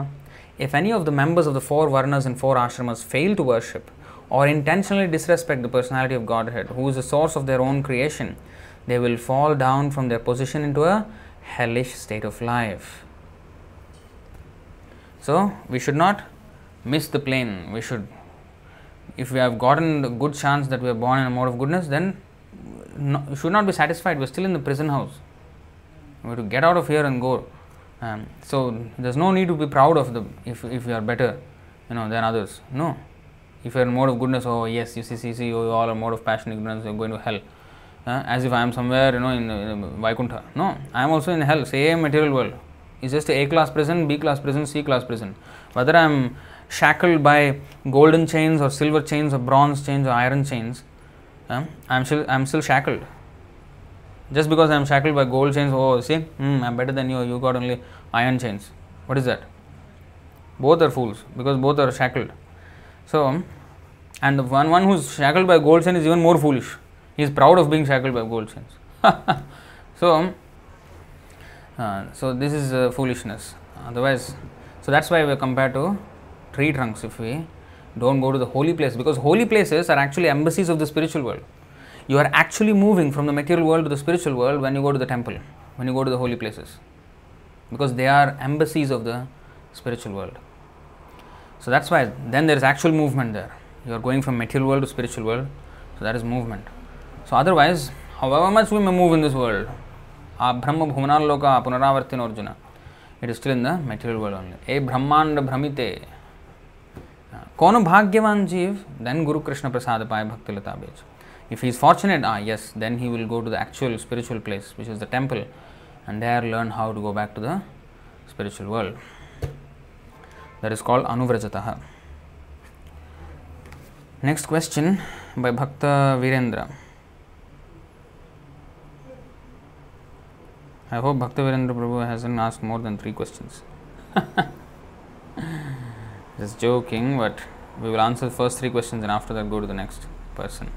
if any of the members of the four varnas and four ashramas fail to worship or intentionally disrespect the personality of Godhead, who is the source of their own creation, they will fall down from their position into a hellish state of life. So, we should not miss the plane. We should, if we have gotten the good chance that we are born in a mode of goodness, then no, should not be satisfied. We're still in the prison house. We have to get out of here and go. Um, so there's no need to be proud of the if if you are better, you know, than others. No. If you are in mode of goodness, oh yes, you see, see, see, you all are mode of passion, ignorance, you're going to hell. Uh, as if I am somewhere, you know, in, in Vaikuntha. No, I am also in hell, same material world. It's just a class prison, B class prison, C class prison. Whether I am shackled by golden chains or silver chains or bronze chains or iron chains, uh, I'm still I'm still shackled. Just because I am shackled by gold chains, oh, see, hmm, I'm better than you, you got only iron chains. What is that? Both are fools because both are shackled. So, and the one, one who's shackled by gold chain is even more foolish. He is proud of being shackled by gold chains. so, uh, so this is uh, foolishness. Otherwise, so that's why we are compared to tree trunks if we don't go to the holy place because holy places are actually embassies of the spiritual world you are actually moving from the material world to the spiritual world when you go to the temple, when you go to the holy places, because they are embassies of the spiritual world. So that's why then there is actual movement there. You are going from material world to spiritual world, so that is movement. So otherwise, however much we may move in this world, ಆ ಬ್ರಹ್ಮ ಭುವನಾಲೋಕ ಪುನರಾವರ್ತಿನ it is still in the material world only. World only ಏ कौन भाग्यवान जीव ಭಾಗ್ಯವಾನ್ ಜೀವ್ then ಗುರುಕೃಷ್ಣ ಪ್ರಸಾದ ಪಾಯ ಭಕ್ತಿಲತಾ ಬೇಜ್ if he is fortunate, ah, yes, then he will go to the actual spiritual place, which is the temple, and there learn how to go back to the spiritual world. That is called Anuvrajataha. Next question by Bhakta Virendra. I hope Bhakta Virendra Prabhu hasn't asked more than three questions. Just joking, but we will answer the first three questions and after that go to the next person.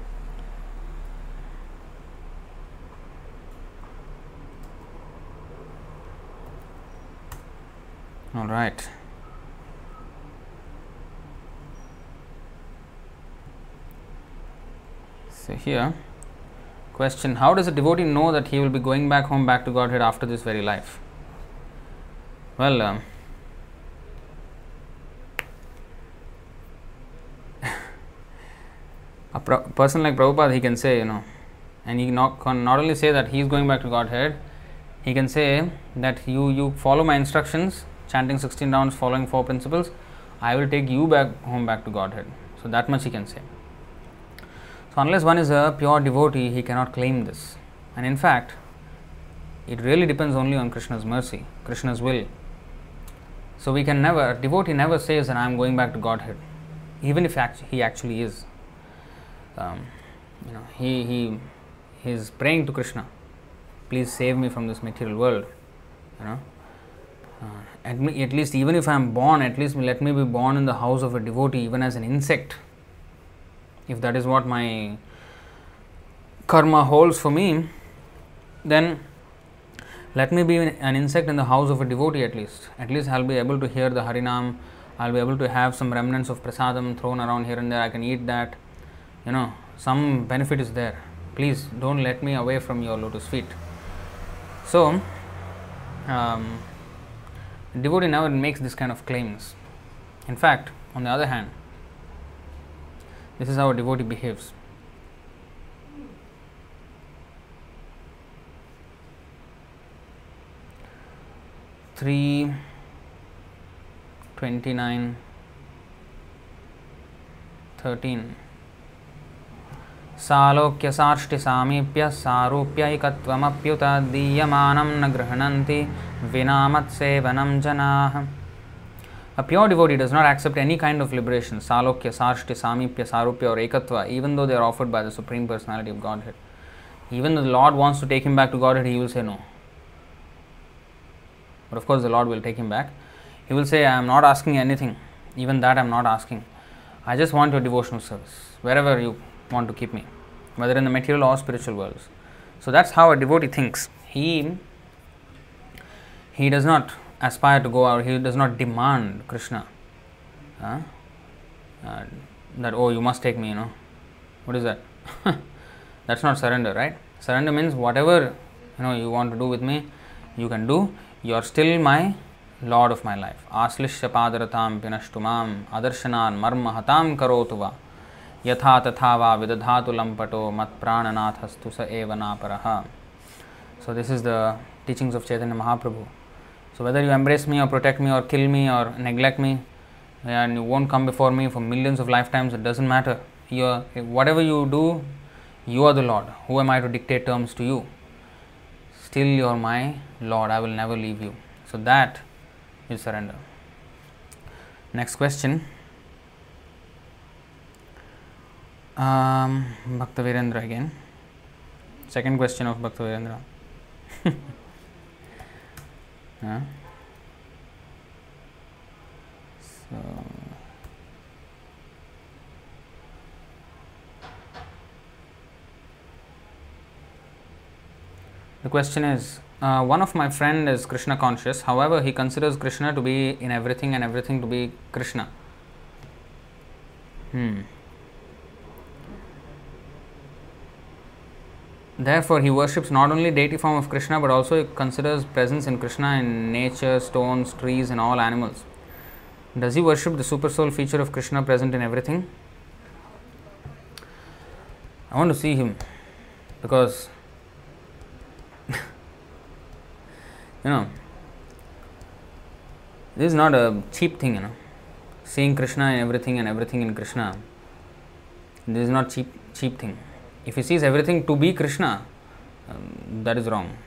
All right. So here, question How does a devotee know that he will be going back home, back to Godhead after this very life? Well, um, a pro- person like Prabhupada, he can say, you know, and he not, can not only say that he is going back to Godhead, he can say that you, you follow my instructions chanting 16 rounds following four principles, I will take you back home back to Godhead. So that much he can say. So unless one is a pure devotee, he cannot claim this. And in fact, it really depends only on Krishna's mercy, Krishna's will. So we can never, a devotee never says that I am going back to Godhead, even if he actually is. Um, you know, he he he is praying to Krishna, please save me from this material world. You know, at, me, at least even if I am born, at least let me be born in the house of a devotee, even as an insect. If that is what my karma holds for me, then let me be an insect in the house of a devotee at least. At least I'll be able to hear the Harinam, I'll be able to have some remnants of prasadam thrown around here and there, I can eat that. You know, some benefit is there. Please don't let me away from your lotus feet. So, um, devotee never makes this kind of claims. In fact, on the other hand, this is how a devotee behaves. Three twenty nine thirteen. सालोक्यसाष्टिसामीप्य सारूप्यैकत्वमप्युत दीयमानं न गृह्णन्ति विना मत्सेवनं जनाः A pure devotee does not accept any kind of liberation, salokya, sarshti, samipya, sarupya, or ekatva, even though they are offered by the Supreme Personality of Godhead. Even though the Lord wants to take him back to Godhead, he will say no. But of course, the Lord will take him back. He will say, I am not asking anything. Even that I am not asking. I just want your devotional service, wherever you want to keep me. whether in the material or spiritual worlds. So that's how a devotee thinks. He he does not aspire to go out, he does not demand Krishna. Uh, uh, that oh you must take me, you know. What is that? that's not surrender, right? Surrender means whatever you know you want to do with me, you can do. You are still my Lord of my life. Aslishya padaratam pinashtumam adarshanan marma hatam karotu va va vidadhatu lampato mat prananathastu sa eva naparaha. So this is the teachings of Chaitanya Mahaprabhu. So whether you embrace me or protect me or kill me or neglect me and you won't come before me for millions of lifetimes, it doesn't matter. You are, whatever you do, you are the Lord. Who am I to dictate terms to you? Still you are my Lord. I will never leave you. So that is surrender. Next question. Um, Bhakta Virendra again. Second question of Bhakta Virendra. Huh? So, the question is uh, one of my friend is krishna conscious however he considers krishna to be in everything and everything to be krishna hmm Therefore, he worships not only deity form of Krishna but also considers presence in Krishna in nature, stones, trees, and all animals. Does he worship the super soul feature of Krishna present in everything? I want to see him because you know this is not a cheap thing, you know. Seeing Krishna in everything and everything in Krishna. This is not cheap cheap thing if he sees everything to be Krishna, um, that is wrong.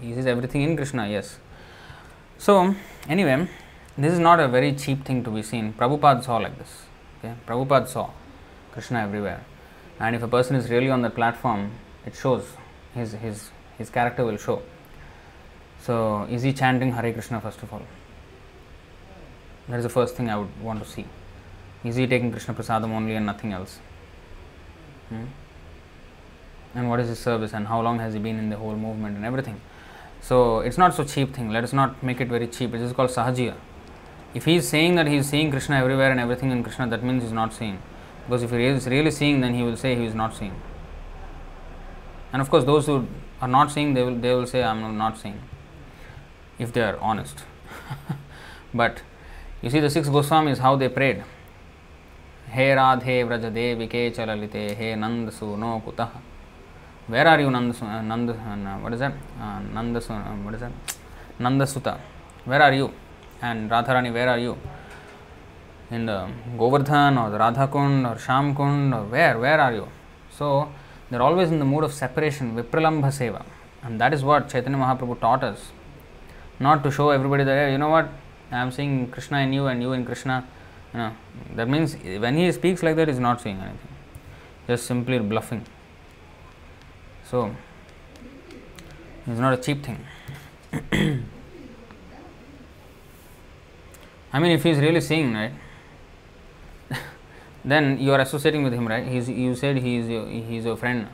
He sees everything in Krishna, yes. So, anyway, this is not a very cheap thing to be seen. Prabhupada saw like this. Okay? Prabhupada saw Krishna everywhere. And if a person is really on the platform, it shows. His, his, his character will show. So, is he chanting Hare Krishna first of all? That is the first thing I would want to see. Is he taking Krishna Prasadam only and nothing else? Hmm? And what is his service and how long has he been in the whole movement and everything. So it's not so cheap thing. Let us not make it very cheap. It is called sahajiya. If he is saying that he is seeing Krishna everywhere and everything in Krishna, that means he is not seeing. Because if he is really seeing, then he will say he is not seeing. And of course, those who are not seeing, they will they will say I am not seeing. If they are honest. but you see, the six Goswamis how they prayed. हे राधे व्रज देविके चललिते, हे नंद सुनो कुत where are you Nanda Nanda what Nanda what Nanda सुत where are you and Radharani where are you in the Govardhan or Radha Kund or Shyam Kund where where are you so there always in the mood of separation विप्रलंब seva and that is what Chaitanya Mahaprabhu taught not to show everybody to know what I am seeing Krishna in you and you in Krishna know, that means when he speaks like that, he is not saying anything, just simply bluffing. So, it's not a cheap thing. I mean, if he is really seeing, right, then you are associating with him, right? He's, you said he is your, he is your friend,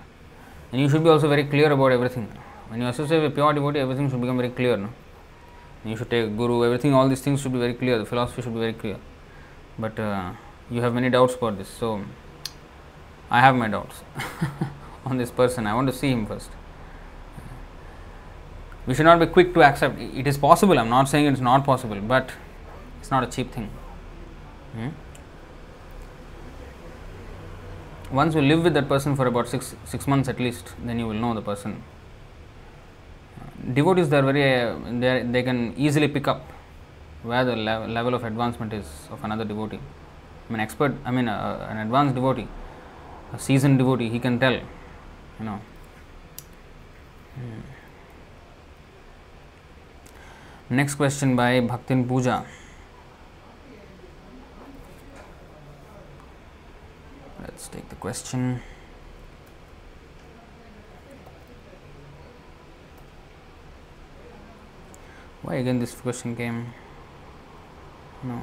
and you should be also very clear about everything. When you associate with pure devotee, everything should become very clear. No? You should take guru, everything, all these things should be very clear. The philosophy should be very clear but uh, you have many doubts about this. So, I have my doubts on this person. I want to see him first. We should not be quick to accept. It is possible. I am not saying it is not possible, but it's not a cheap thing. Hmm? Once you live with that person for about six six months at least, then you will know the person. Devotees, they are very, uh, they they can easily pick up where the le- level of advancement is of another devotee. I mean, expert, I mean, uh, an advanced devotee, a seasoned devotee, he can tell, you know. Hmm. Next question by Bhaktin Puja. Let's take the question. Why again this question came? No.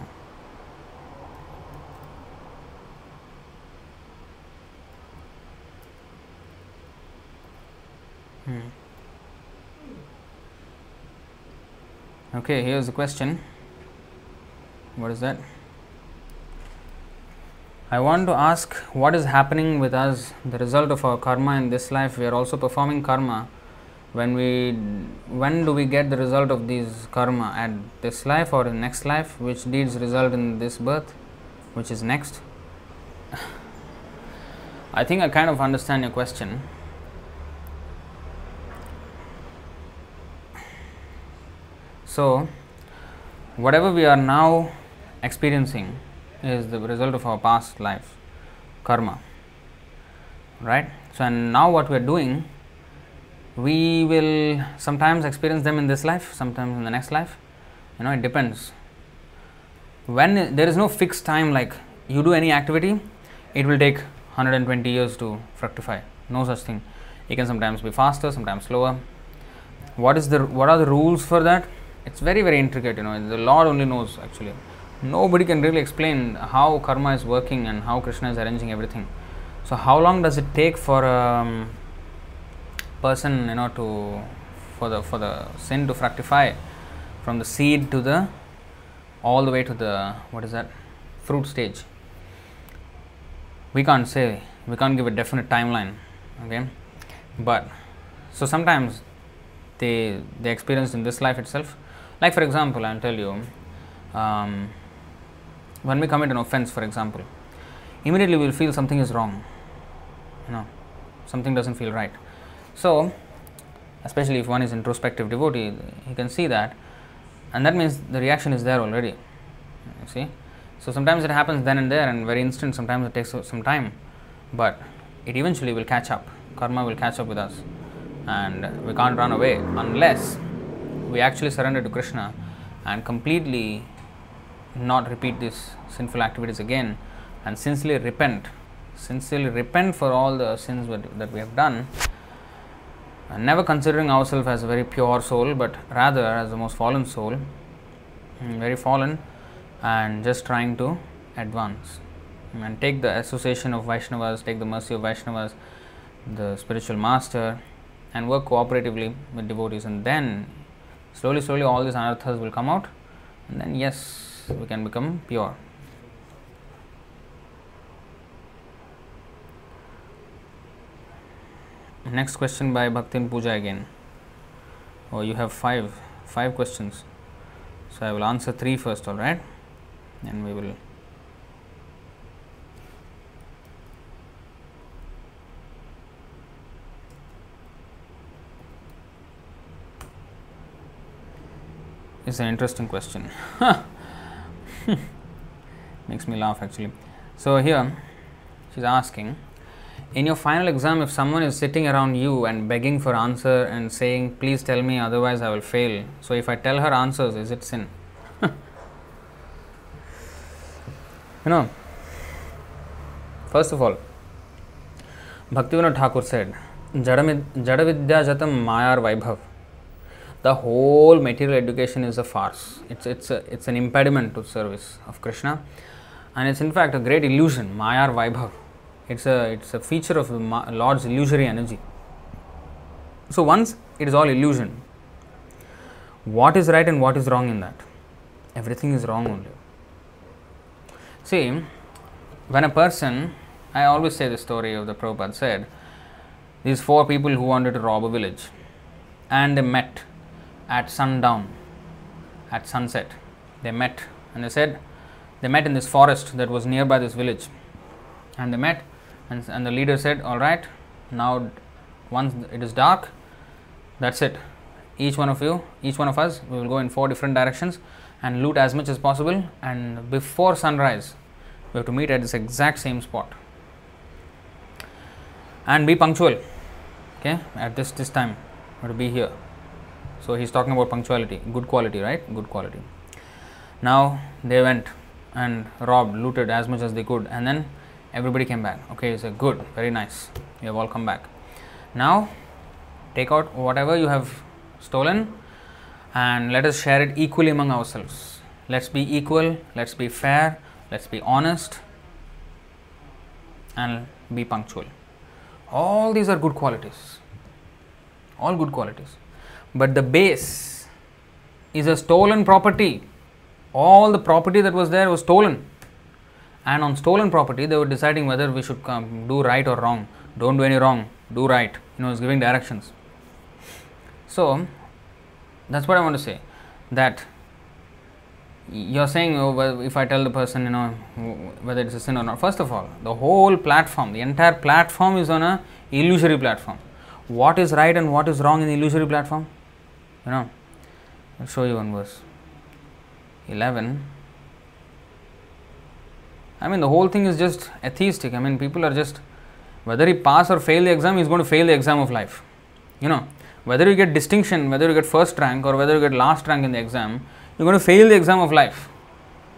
Hmm. Okay, here's the question. What is that? I want to ask what is happening with us, the result of our karma in this life. We are also performing karma when we, when do we get the result of these karma at this life or in next life? Which deeds result in this birth, which is next? I think I kind of understand your question. So, whatever we are now experiencing is the result of our past life, karma. Right? So, and now what we are doing, we will sometimes experience them in this life, sometimes in the next life. You know, it depends. When there is no fixed time, like you do any activity, it will take 120 years to fructify. No such thing. It can sometimes be faster, sometimes slower. What is the what are the rules for that? It's very very intricate. You know, the Lord only knows actually nobody can really explain how karma is working and how Krishna is arranging everything. So, how long does it take for um, person, you know, to for the for the sin to fructify from the seed to the all the way to the what is that fruit stage? We can't say. We can't give a definite timeline. Okay, but so sometimes they they experience in this life itself. Like for example, I'll tell you. Um, when we commit an offense, for example, immediately we will feel something is wrong. You know, something doesn't feel right. So, especially if one is introspective devotee, he can see that, and that means the reaction is there already. You see, so sometimes it happens then and there, and very instant. Sometimes it takes some time, but it eventually will catch up. Karma will catch up with us, and we can't run away unless we actually surrender to Krishna and completely not repeat these sinful activities again and sincerely repent sincerely repent for all the sins that we have done and never considering ourselves as a very pure soul but rather as the most fallen soul. Mm, very fallen and just trying to advance. And take the association of Vaishnavas, take the mercy of Vaishnavas, the spiritual master, and work cooperatively with devotees, and then slowly, slowly, all these anarthas will come out, and then yes, we can become pure. Next question by Bhaktin Puja again. Oh, you have five five questions. So I will answer three first, all right, and we will. It's an interesting question. Makes me laugh actually. So here she's asking in your final exam if someone is sitting around you and begging for answer and saying please tell me otherwise I will fail. So if I tell her answers is it sin? you know first of all Bhaktivinoda Thakur said Jadavidya Jatam Mayar Vaibhav the whole material education is a farce. It's, it's, a, it's an impediment to service of Krishna and it's in fact a great illusion, Mayar Vaibhav. It's a, it's a feature of Lord's illusory energy. So once it is all illusion, what is right and what is wrong in that? Everything is wrong only. See, when a person, I always say the story of the Prabhupada said, these four people who wanted to rob a village and they met at sundown, at sunset. They met and they said, they met in this forest that was nearby this village. And they met, and, and the leader said, All right, now once it is dark, that's it. Each one of you, each one of us, we will go in four different directions and loot as much as possible. And before sunrise, we have to meet at this exact same spot and be punctual. Okay, at this this time, we have to be here. So he's talking about punctuality, good quality, right? Good quality. Now they went and robbed, looted as much as they could, and then everybody came back. Okay, said, Good, very nice. You have all come back. Now take out whatever you have stolen and let us share it equally among ourselves. Let's be equal, let's be fair, let's be honest, and be punctual. All these are good qualities all good qualities. But the base is a stolen property. All the property that was there was stolen. And on stolen property, they were deciding whether we should come, do right or wrong. Don't do any wrong, do right. You know, it's giving directions. So, that's what I want to say. That you're saying oh, if I tell the person, you know, whether it's a sin or not. First of all, the whole platform, the entire platform is on a illusory platform. What is right and what is wrong in the illusory platform? You know, I'll show you one verse. 11. I mean, the whole thing is just atheistic. I mean, people are just, whether he pass or fail the exam, he's going to fail the exam of life. You know, whether you get distinction, whether you get first rank or whether you get last rank in the exam, you're going to fail the exam of life.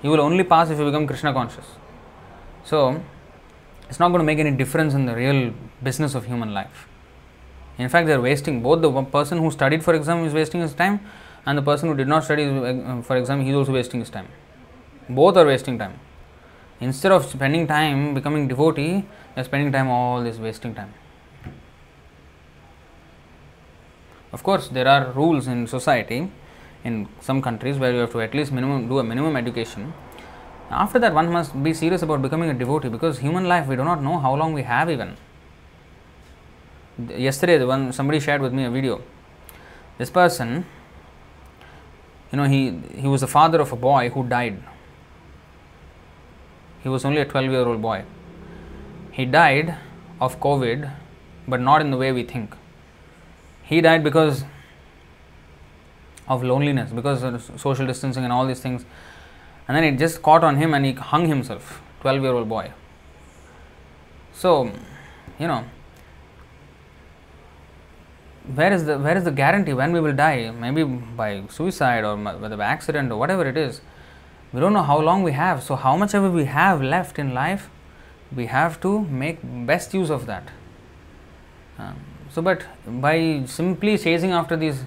You will only pass if you become Krishna conscious. So, it's not going to make any difference in the real business of human life. In fact, they are wasting both the person who studied for exam is wasting his time, and the person who did not study uh, for exam he is also wasting his time. Both are wasting time. Instead of spending time becoming devotee, are spending time all this wasting time. Of course, there are rules in society in some countries where you have to at least minimum do a minimum education. After that, one must be serious about becoming a devotee because human life we do not know how long we have even. Yesterday, the one somebody shared with me a video. This person, you know, he he was the father of a boy who died. He was only a 12 year old boy. He died of COVID, but not in the way we think. He died because of loneliness because of social distancing and all these things. And then it just caught on him and he hung himself, 12 year old boy. So, you know, where is the where is the guarantee when we will die? Maybe by suicide or by accident or whatever it is. We don't know how long we have. So how much ever we have left in life, we have to make best use of that. Um, so, but by simply chasing after these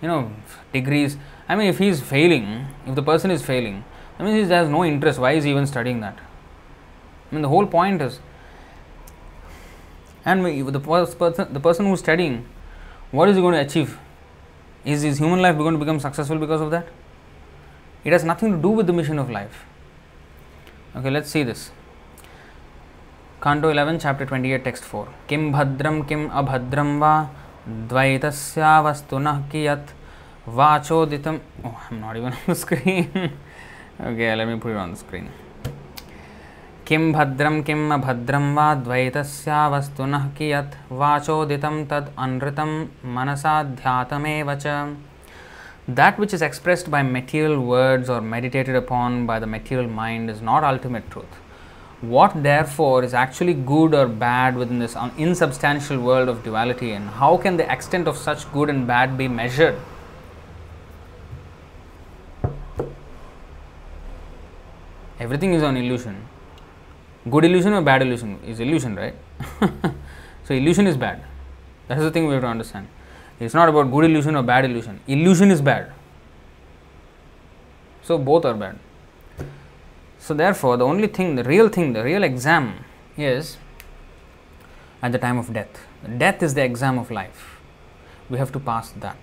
you know degrees i mean if he is failing if the person is failing i mean he has no interest why is he even studying that i mean the whole point is and the person the person who is studying what is he going to achieve is his human life going to become successful because of that it has nothing to do with the mission of life okay let's see this canto 11 chapter 28 text 4 kim bhadram kim abhadram va द्वैतस्यावस्तुनः कियत् वाचोदितम् oh I'm not even on the screen okay let me put it on the screen किं भद्रं किम् अभद्रं वा द्वैतस्यावस्तुनः कियत् वाचोदितं तद् अनृतं मनसाध्यातमेव च That which is expressed by material words or meditated upon by the material mind is not ultimate truth. what therefore is actually good or bad within this insubstantial world of duality and how can the extent of such good and bad be measured? Everything is an illusion. Good illusion or bad illusion? Is illusion right? So illusion is bad. That is the thing we have to understand it's not about good illusion or bad illusion illusion is bad so both are bad so, therefore, the only thing, the real thing, the real exam is at the time of death. Death is the exam of life. We have to pass that.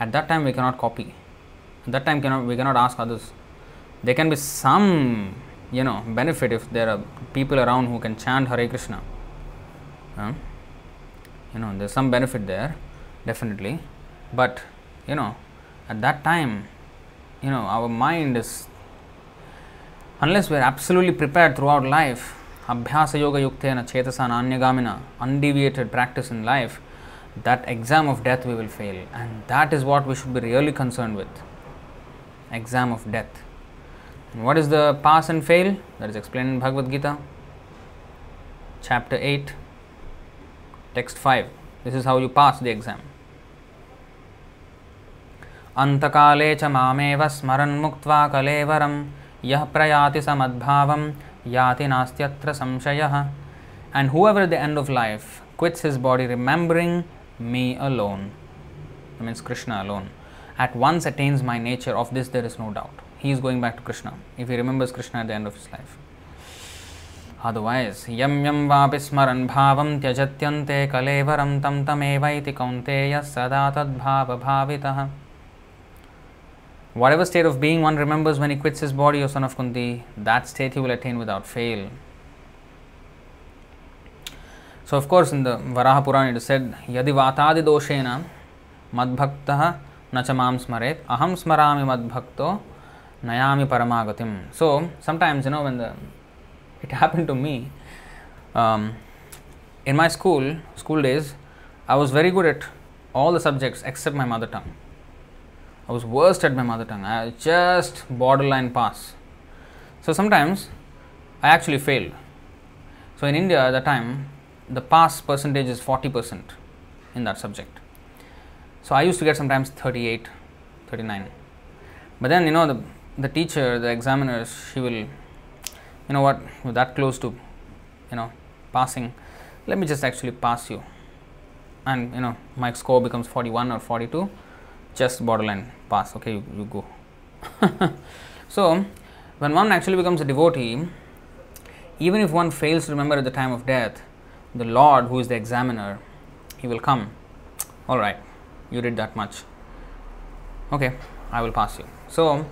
At that time, we cannot copy. At that time, cannot we cannot ask others. There can be some, you know, benefit if there are people around who can chant Hare Krishna. Uh, you know, there's some benefit there, definitely. But you know, at that time, you know, our mind is unless we are absolutely prepared throughout life, abhyasa yoga yuktena chetasa anyagamina, undeviated practice in life, that exam of death we will fail. And that is what we should be really concerned with. Exam of death. And what is the pass and fail? That is explained in Bhagavad Gita, chapter 8, text 5 This is how you pass the exam. अन्तकाले च मामेव स्मरन्मुक्त्वा कलेवरं यह प्रयाति समद्भावम याति नास्त्यत्र संशयः and whoever at the end of life quits his body remembering me alone that means krishna alone at once attains my nature of this there is no doubt he is going back to krishna if he remembers krishna at the end of his life Yam yam vapi smaran bhavam tyajatyante kalevaram tam tamevaiti kaunteya sada tad bhava. Whatever state of being one remembers when he quits his body, O son of Kunti, that state he will attain without fail. So, of course, in the Varaha Purana it is said, Yadi vatadi doshena madbhaktaha nachamam smaret aham smarami madbhakto nayami paramagatim. So, sometimes, you know, when the it happened to me um, in my school, school days, I was very good at all the subjects except my mother tongue. I was worst at my mother tongue. I just borderline pass. So sometimes I actually failed. So in India at the time, the pass percentage is 40% in that subject. So I used to get sometimes 38, 39. But then, you know, the, the teacher, the examiners, she will, you know what, you're that close to, you know, passing, let me just actually pass you. And, you know, my score becomes 41 or 42 just borderline pass. Okay you, you go. So when one actually becomes a devotee even if one fails to remember at the time of death the lord who is the examiner he will come. All right. You did that much. Okay. I will pass you. So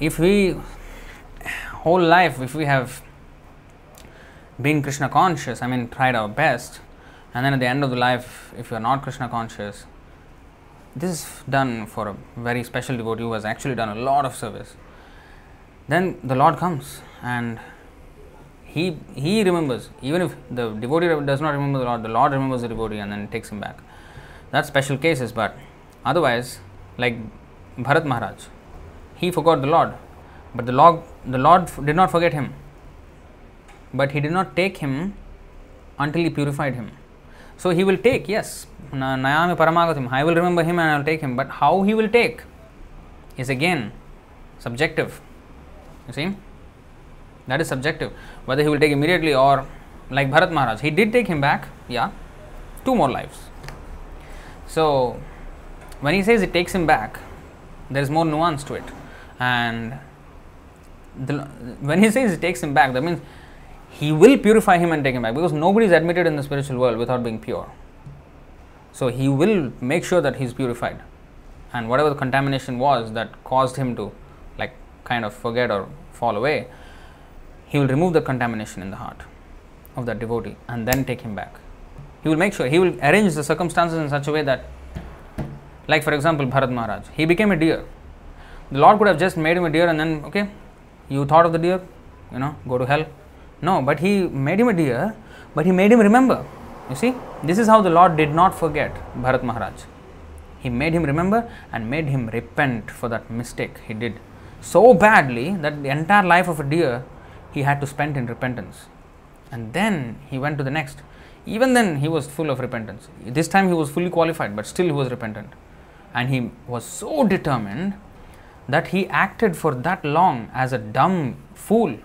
if we whole life if we have been krishna conscious i mean tried our best and then at the end of the life if you are not krishna conscious this is done for a very special devotee who has actually done a lot of service. Then the Lord comes and he he remembers. Even if the devotee does not remember the Lord, the Lord remembers the devotee and then takes him back. That's special cases, but otherwise, like Bharat Maharaj, he forgot the Lord, but the Lord the Lord did not forget him. But he did not take him until he purified him. So he will take, yes, Nayami Paramagatim, I will remember him and I will take him, but how he will take is again subjective. You see? That is subjective. Whether he will take immediately or like Bharat Maharaj, he did take him back, yeah, two more lives. So when he says it takes him back, there is more nuance to it. And the, when he says he takes him back, that means he will purify him and take him back because nobody is admitted in the spiritual world without being pure. So he will make sure that he is purified, and whatever the contamination was that caused him to like kind of forget or fall away, he will remove the contamination in the heart of that devotee and then take him back. He will make sure he will arrange the circumstances in such a way that, like for example, Bharat Maharaj, he became a deer. The Lord could have just made him a deer and then okay, you thought of the deer, you know, go to hell no, but he made him a deer, but he made him remember. You see, this is how the Lord did not forget Bharat Maharaj. He made him remember and made him repent for that mistake he did so badly that the entire life of a deer he had to spend in repentance. And then he went to the next. Even then, he was full of repentance. This time he was fully qualified, but still he was repentant. And he was so determined that he acted for that long as a dumb fool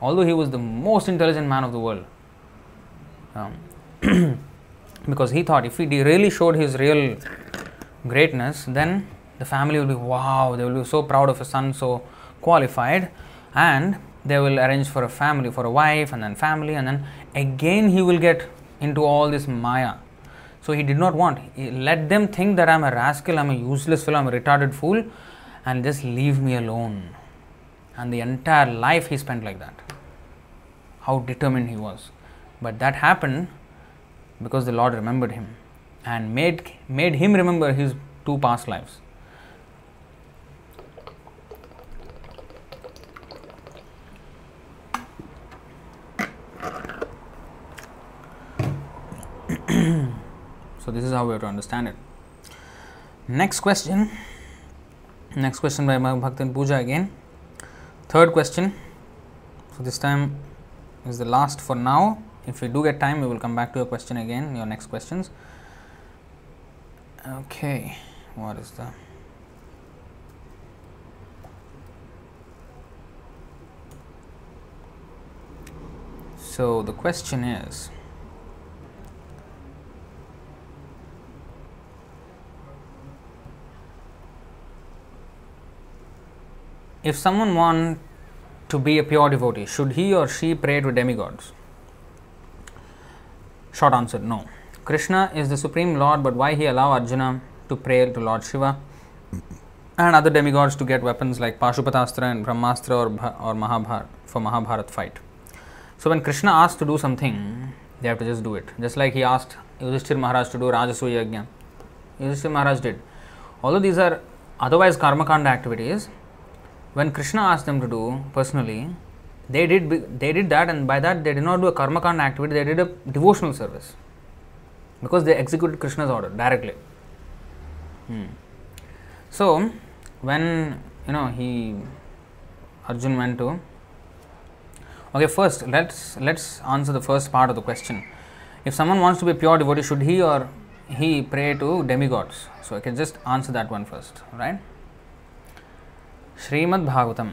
although he was the most intelligent man of the world. Um, because he thought if he really showed his real greatness, then the family will be wow, they will be so proud of a son so qualified, and they will arrange for a family, for a wife, and then family, and then again he will get into all this maya. So he did not want. He let them think that I'm a rascal, I'm a useless fellow, I'm a retarded fool, and just leave me alone. And the entire life he spent like that how determined he was. But that happened because the Lord remembered him and made, made him remember his two past lives. so, this is how we have to understand it. Next question. Next question by Bhaktin Puja again. Third question. So, this time is the last for now. If we do get time, we will come back to your question again, your next questions. Okay, what is the so the question is if someone want to be a pure devotee, should he or she pray to demigods? Short answer no. Krishna is the supreme lord, but why he allow Arjuna to pray to Lord Shiva and other demigods to get weapons like Pashupatastra and Brahmastra or, or Mahabharat for Mahabharat fight? So when Krishna asks to do something, they have to just do it. Just like he asked Yudhishthir Maharaj to do Rajasuya Yajna. Yudhishthir Maharaj did. Although these are otherwise karmakanda activities, when Krishna asked them to do personally, they did they did that, and by that they did not do a karmakanda activity; they did a devotional service because they executed Krishna's order directly. Hmm. So, when you know he Arjun went to okay first let's let's answer the first part of the question if someone wants to be a pure devotee should he or he pray to demigods so i can just answer that one first right Srimad Bhagavatam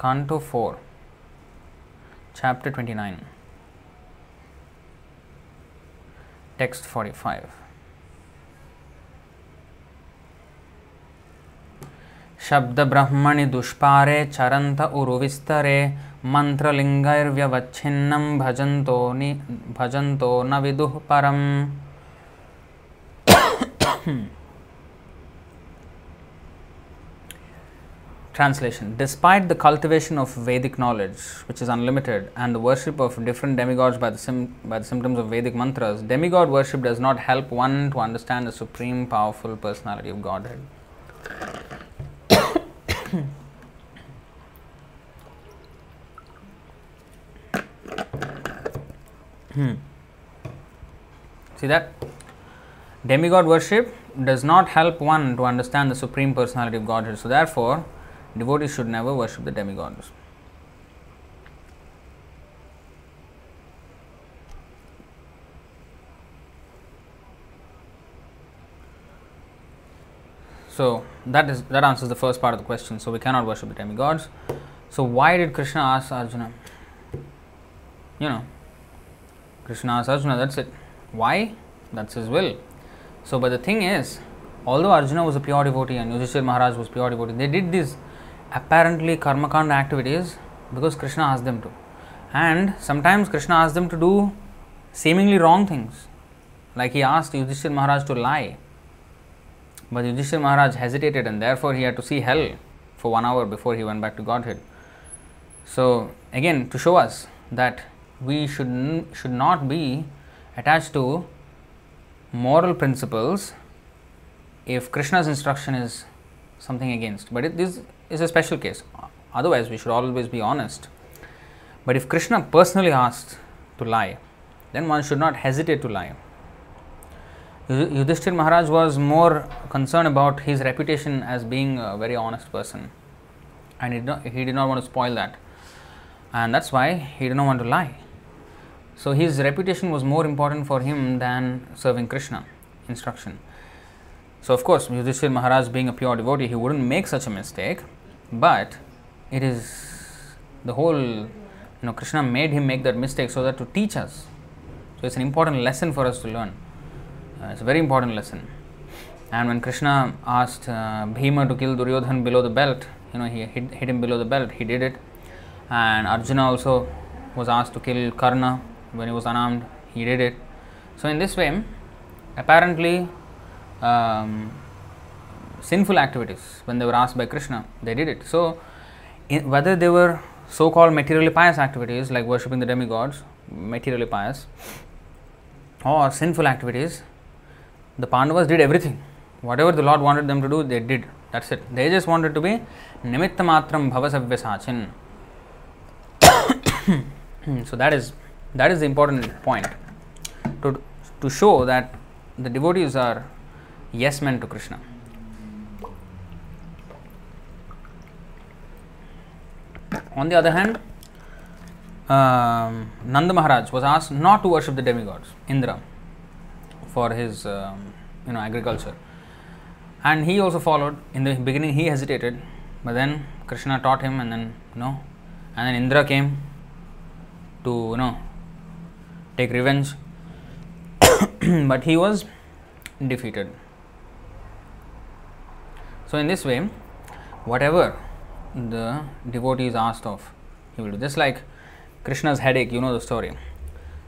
canto four chapter twenty nine. Text forty five. శబ్దబ్రహ్మణి దుష్పారే చరంత ఉరు విస్తరే మంత్రలింగైర్వ్యవచ్ఛిన్నం భజంతో ని భజంతో న విదుః పరం. Translation Despite the cultivation of Vedic knowledge, which is unlimited, and the worship of different demigods by the, sim- by the symptoms of Vedic mantras, demigod worship does not help one to understand the supreme powerful personality of Godhead. hmm. See that? Demigod worship does not help one to understand the supreme personality of Godhead. So, therefore, Devotees should never worship the demigods. So that is that answers the first part of the question. So we cannot worship the demigods. So why did Krishna ask Arjuna? You know, Krishna asked Arjuna. That's it. Why? That's his will. So, but the thing is, although Arjuna was a pure devotee and Yudhishthir Maharaj was pure devotee, they did these apparently karmakanda activities because Krishna asked them to. And sometimes Krishna asked them to do seemingly wrong things. Like he asked Yudhishthir Maharaj to lie. But Yudhishthir Maharaj hesitated and therefore he had to see hell for one hour before he went back to Godhead. So, again, to show us that we should, n- should not be attached to moral principles if Krishna's instruction is something against. But it, this is a special case. Otherwise, we should always be honest. But if Krishna personally asked to lie, then one should not hesitate to lie. Yudhishthir Maharaj was more concerned about his reputation as being a very honest person, and he did not, he did not want to spoil that, and that's why he did not want to lie. So his reputation was more important for him than serving Krishna instruction. So of course, Yudhishthir Maharaj being a pure devotee, he wouldn't make such a mistake, but it is the whole, you know, Krishna made him make that mistake so that to teach us. So it's an important lesson for us to learn. Uh, it's a very important lesson. And when Krishna asked uh, Bhima to kill Duryodhan below the belt, you know, he hit, hit him below the belt, he did it. And Arjuna also was asked to kill Karna when he was unarmed, he did it. So, in this way, apparently, um, sinful activities when they were asked by Krishna, they did it. So, in, whether they were so called materially pious activities like worshipping the demigods, materially pious, or sinful activities, the Pandavas did everything. Whatever the Lord wanted them to do, they did. That's it. They just wanted to be nimitta matram bhavasavyasachin. so that is that is the important point to to show that the devotees are yes men to Krishna. On the other hand, um, Nanda Maharaj was asked not to worship the demigods, Indra, for his um, you know agriculture, and he also followed. In the beginning, he hesitated, but then Krishna taught him, and then you know, and then Indra came to you know take revenge, but he was defeated. So in this way, whatever the devotee is asked of, he will do. Just like Krishna's headache, you know the story.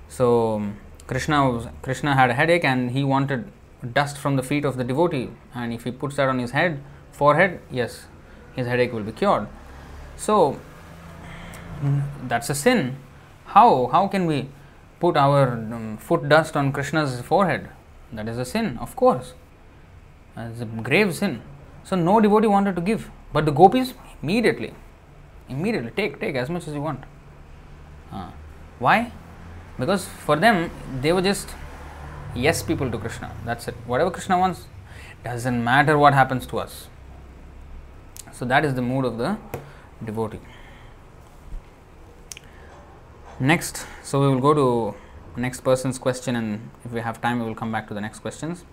So Krishna was, Krishna had a headache and he wanted dust from the feet of the devotee, and if he puts that on his head, forehead, yes, his headache will be cured. So that's a sin. How how can we put our um, foot dust on Krishna's forehead? That is a sin, of course. It's a grave sin. So no devotee wanted to give, but the gopis immediately, immediately take take as much as you want. Uh, why? Because for them they were just yes people to Krishna. That's it. Whatever Krishna wants, doesn't matter what happens to us. So that is the mood of the devotee. Next, so we will go to next person's question, and if we have time, we will come back to the next questions.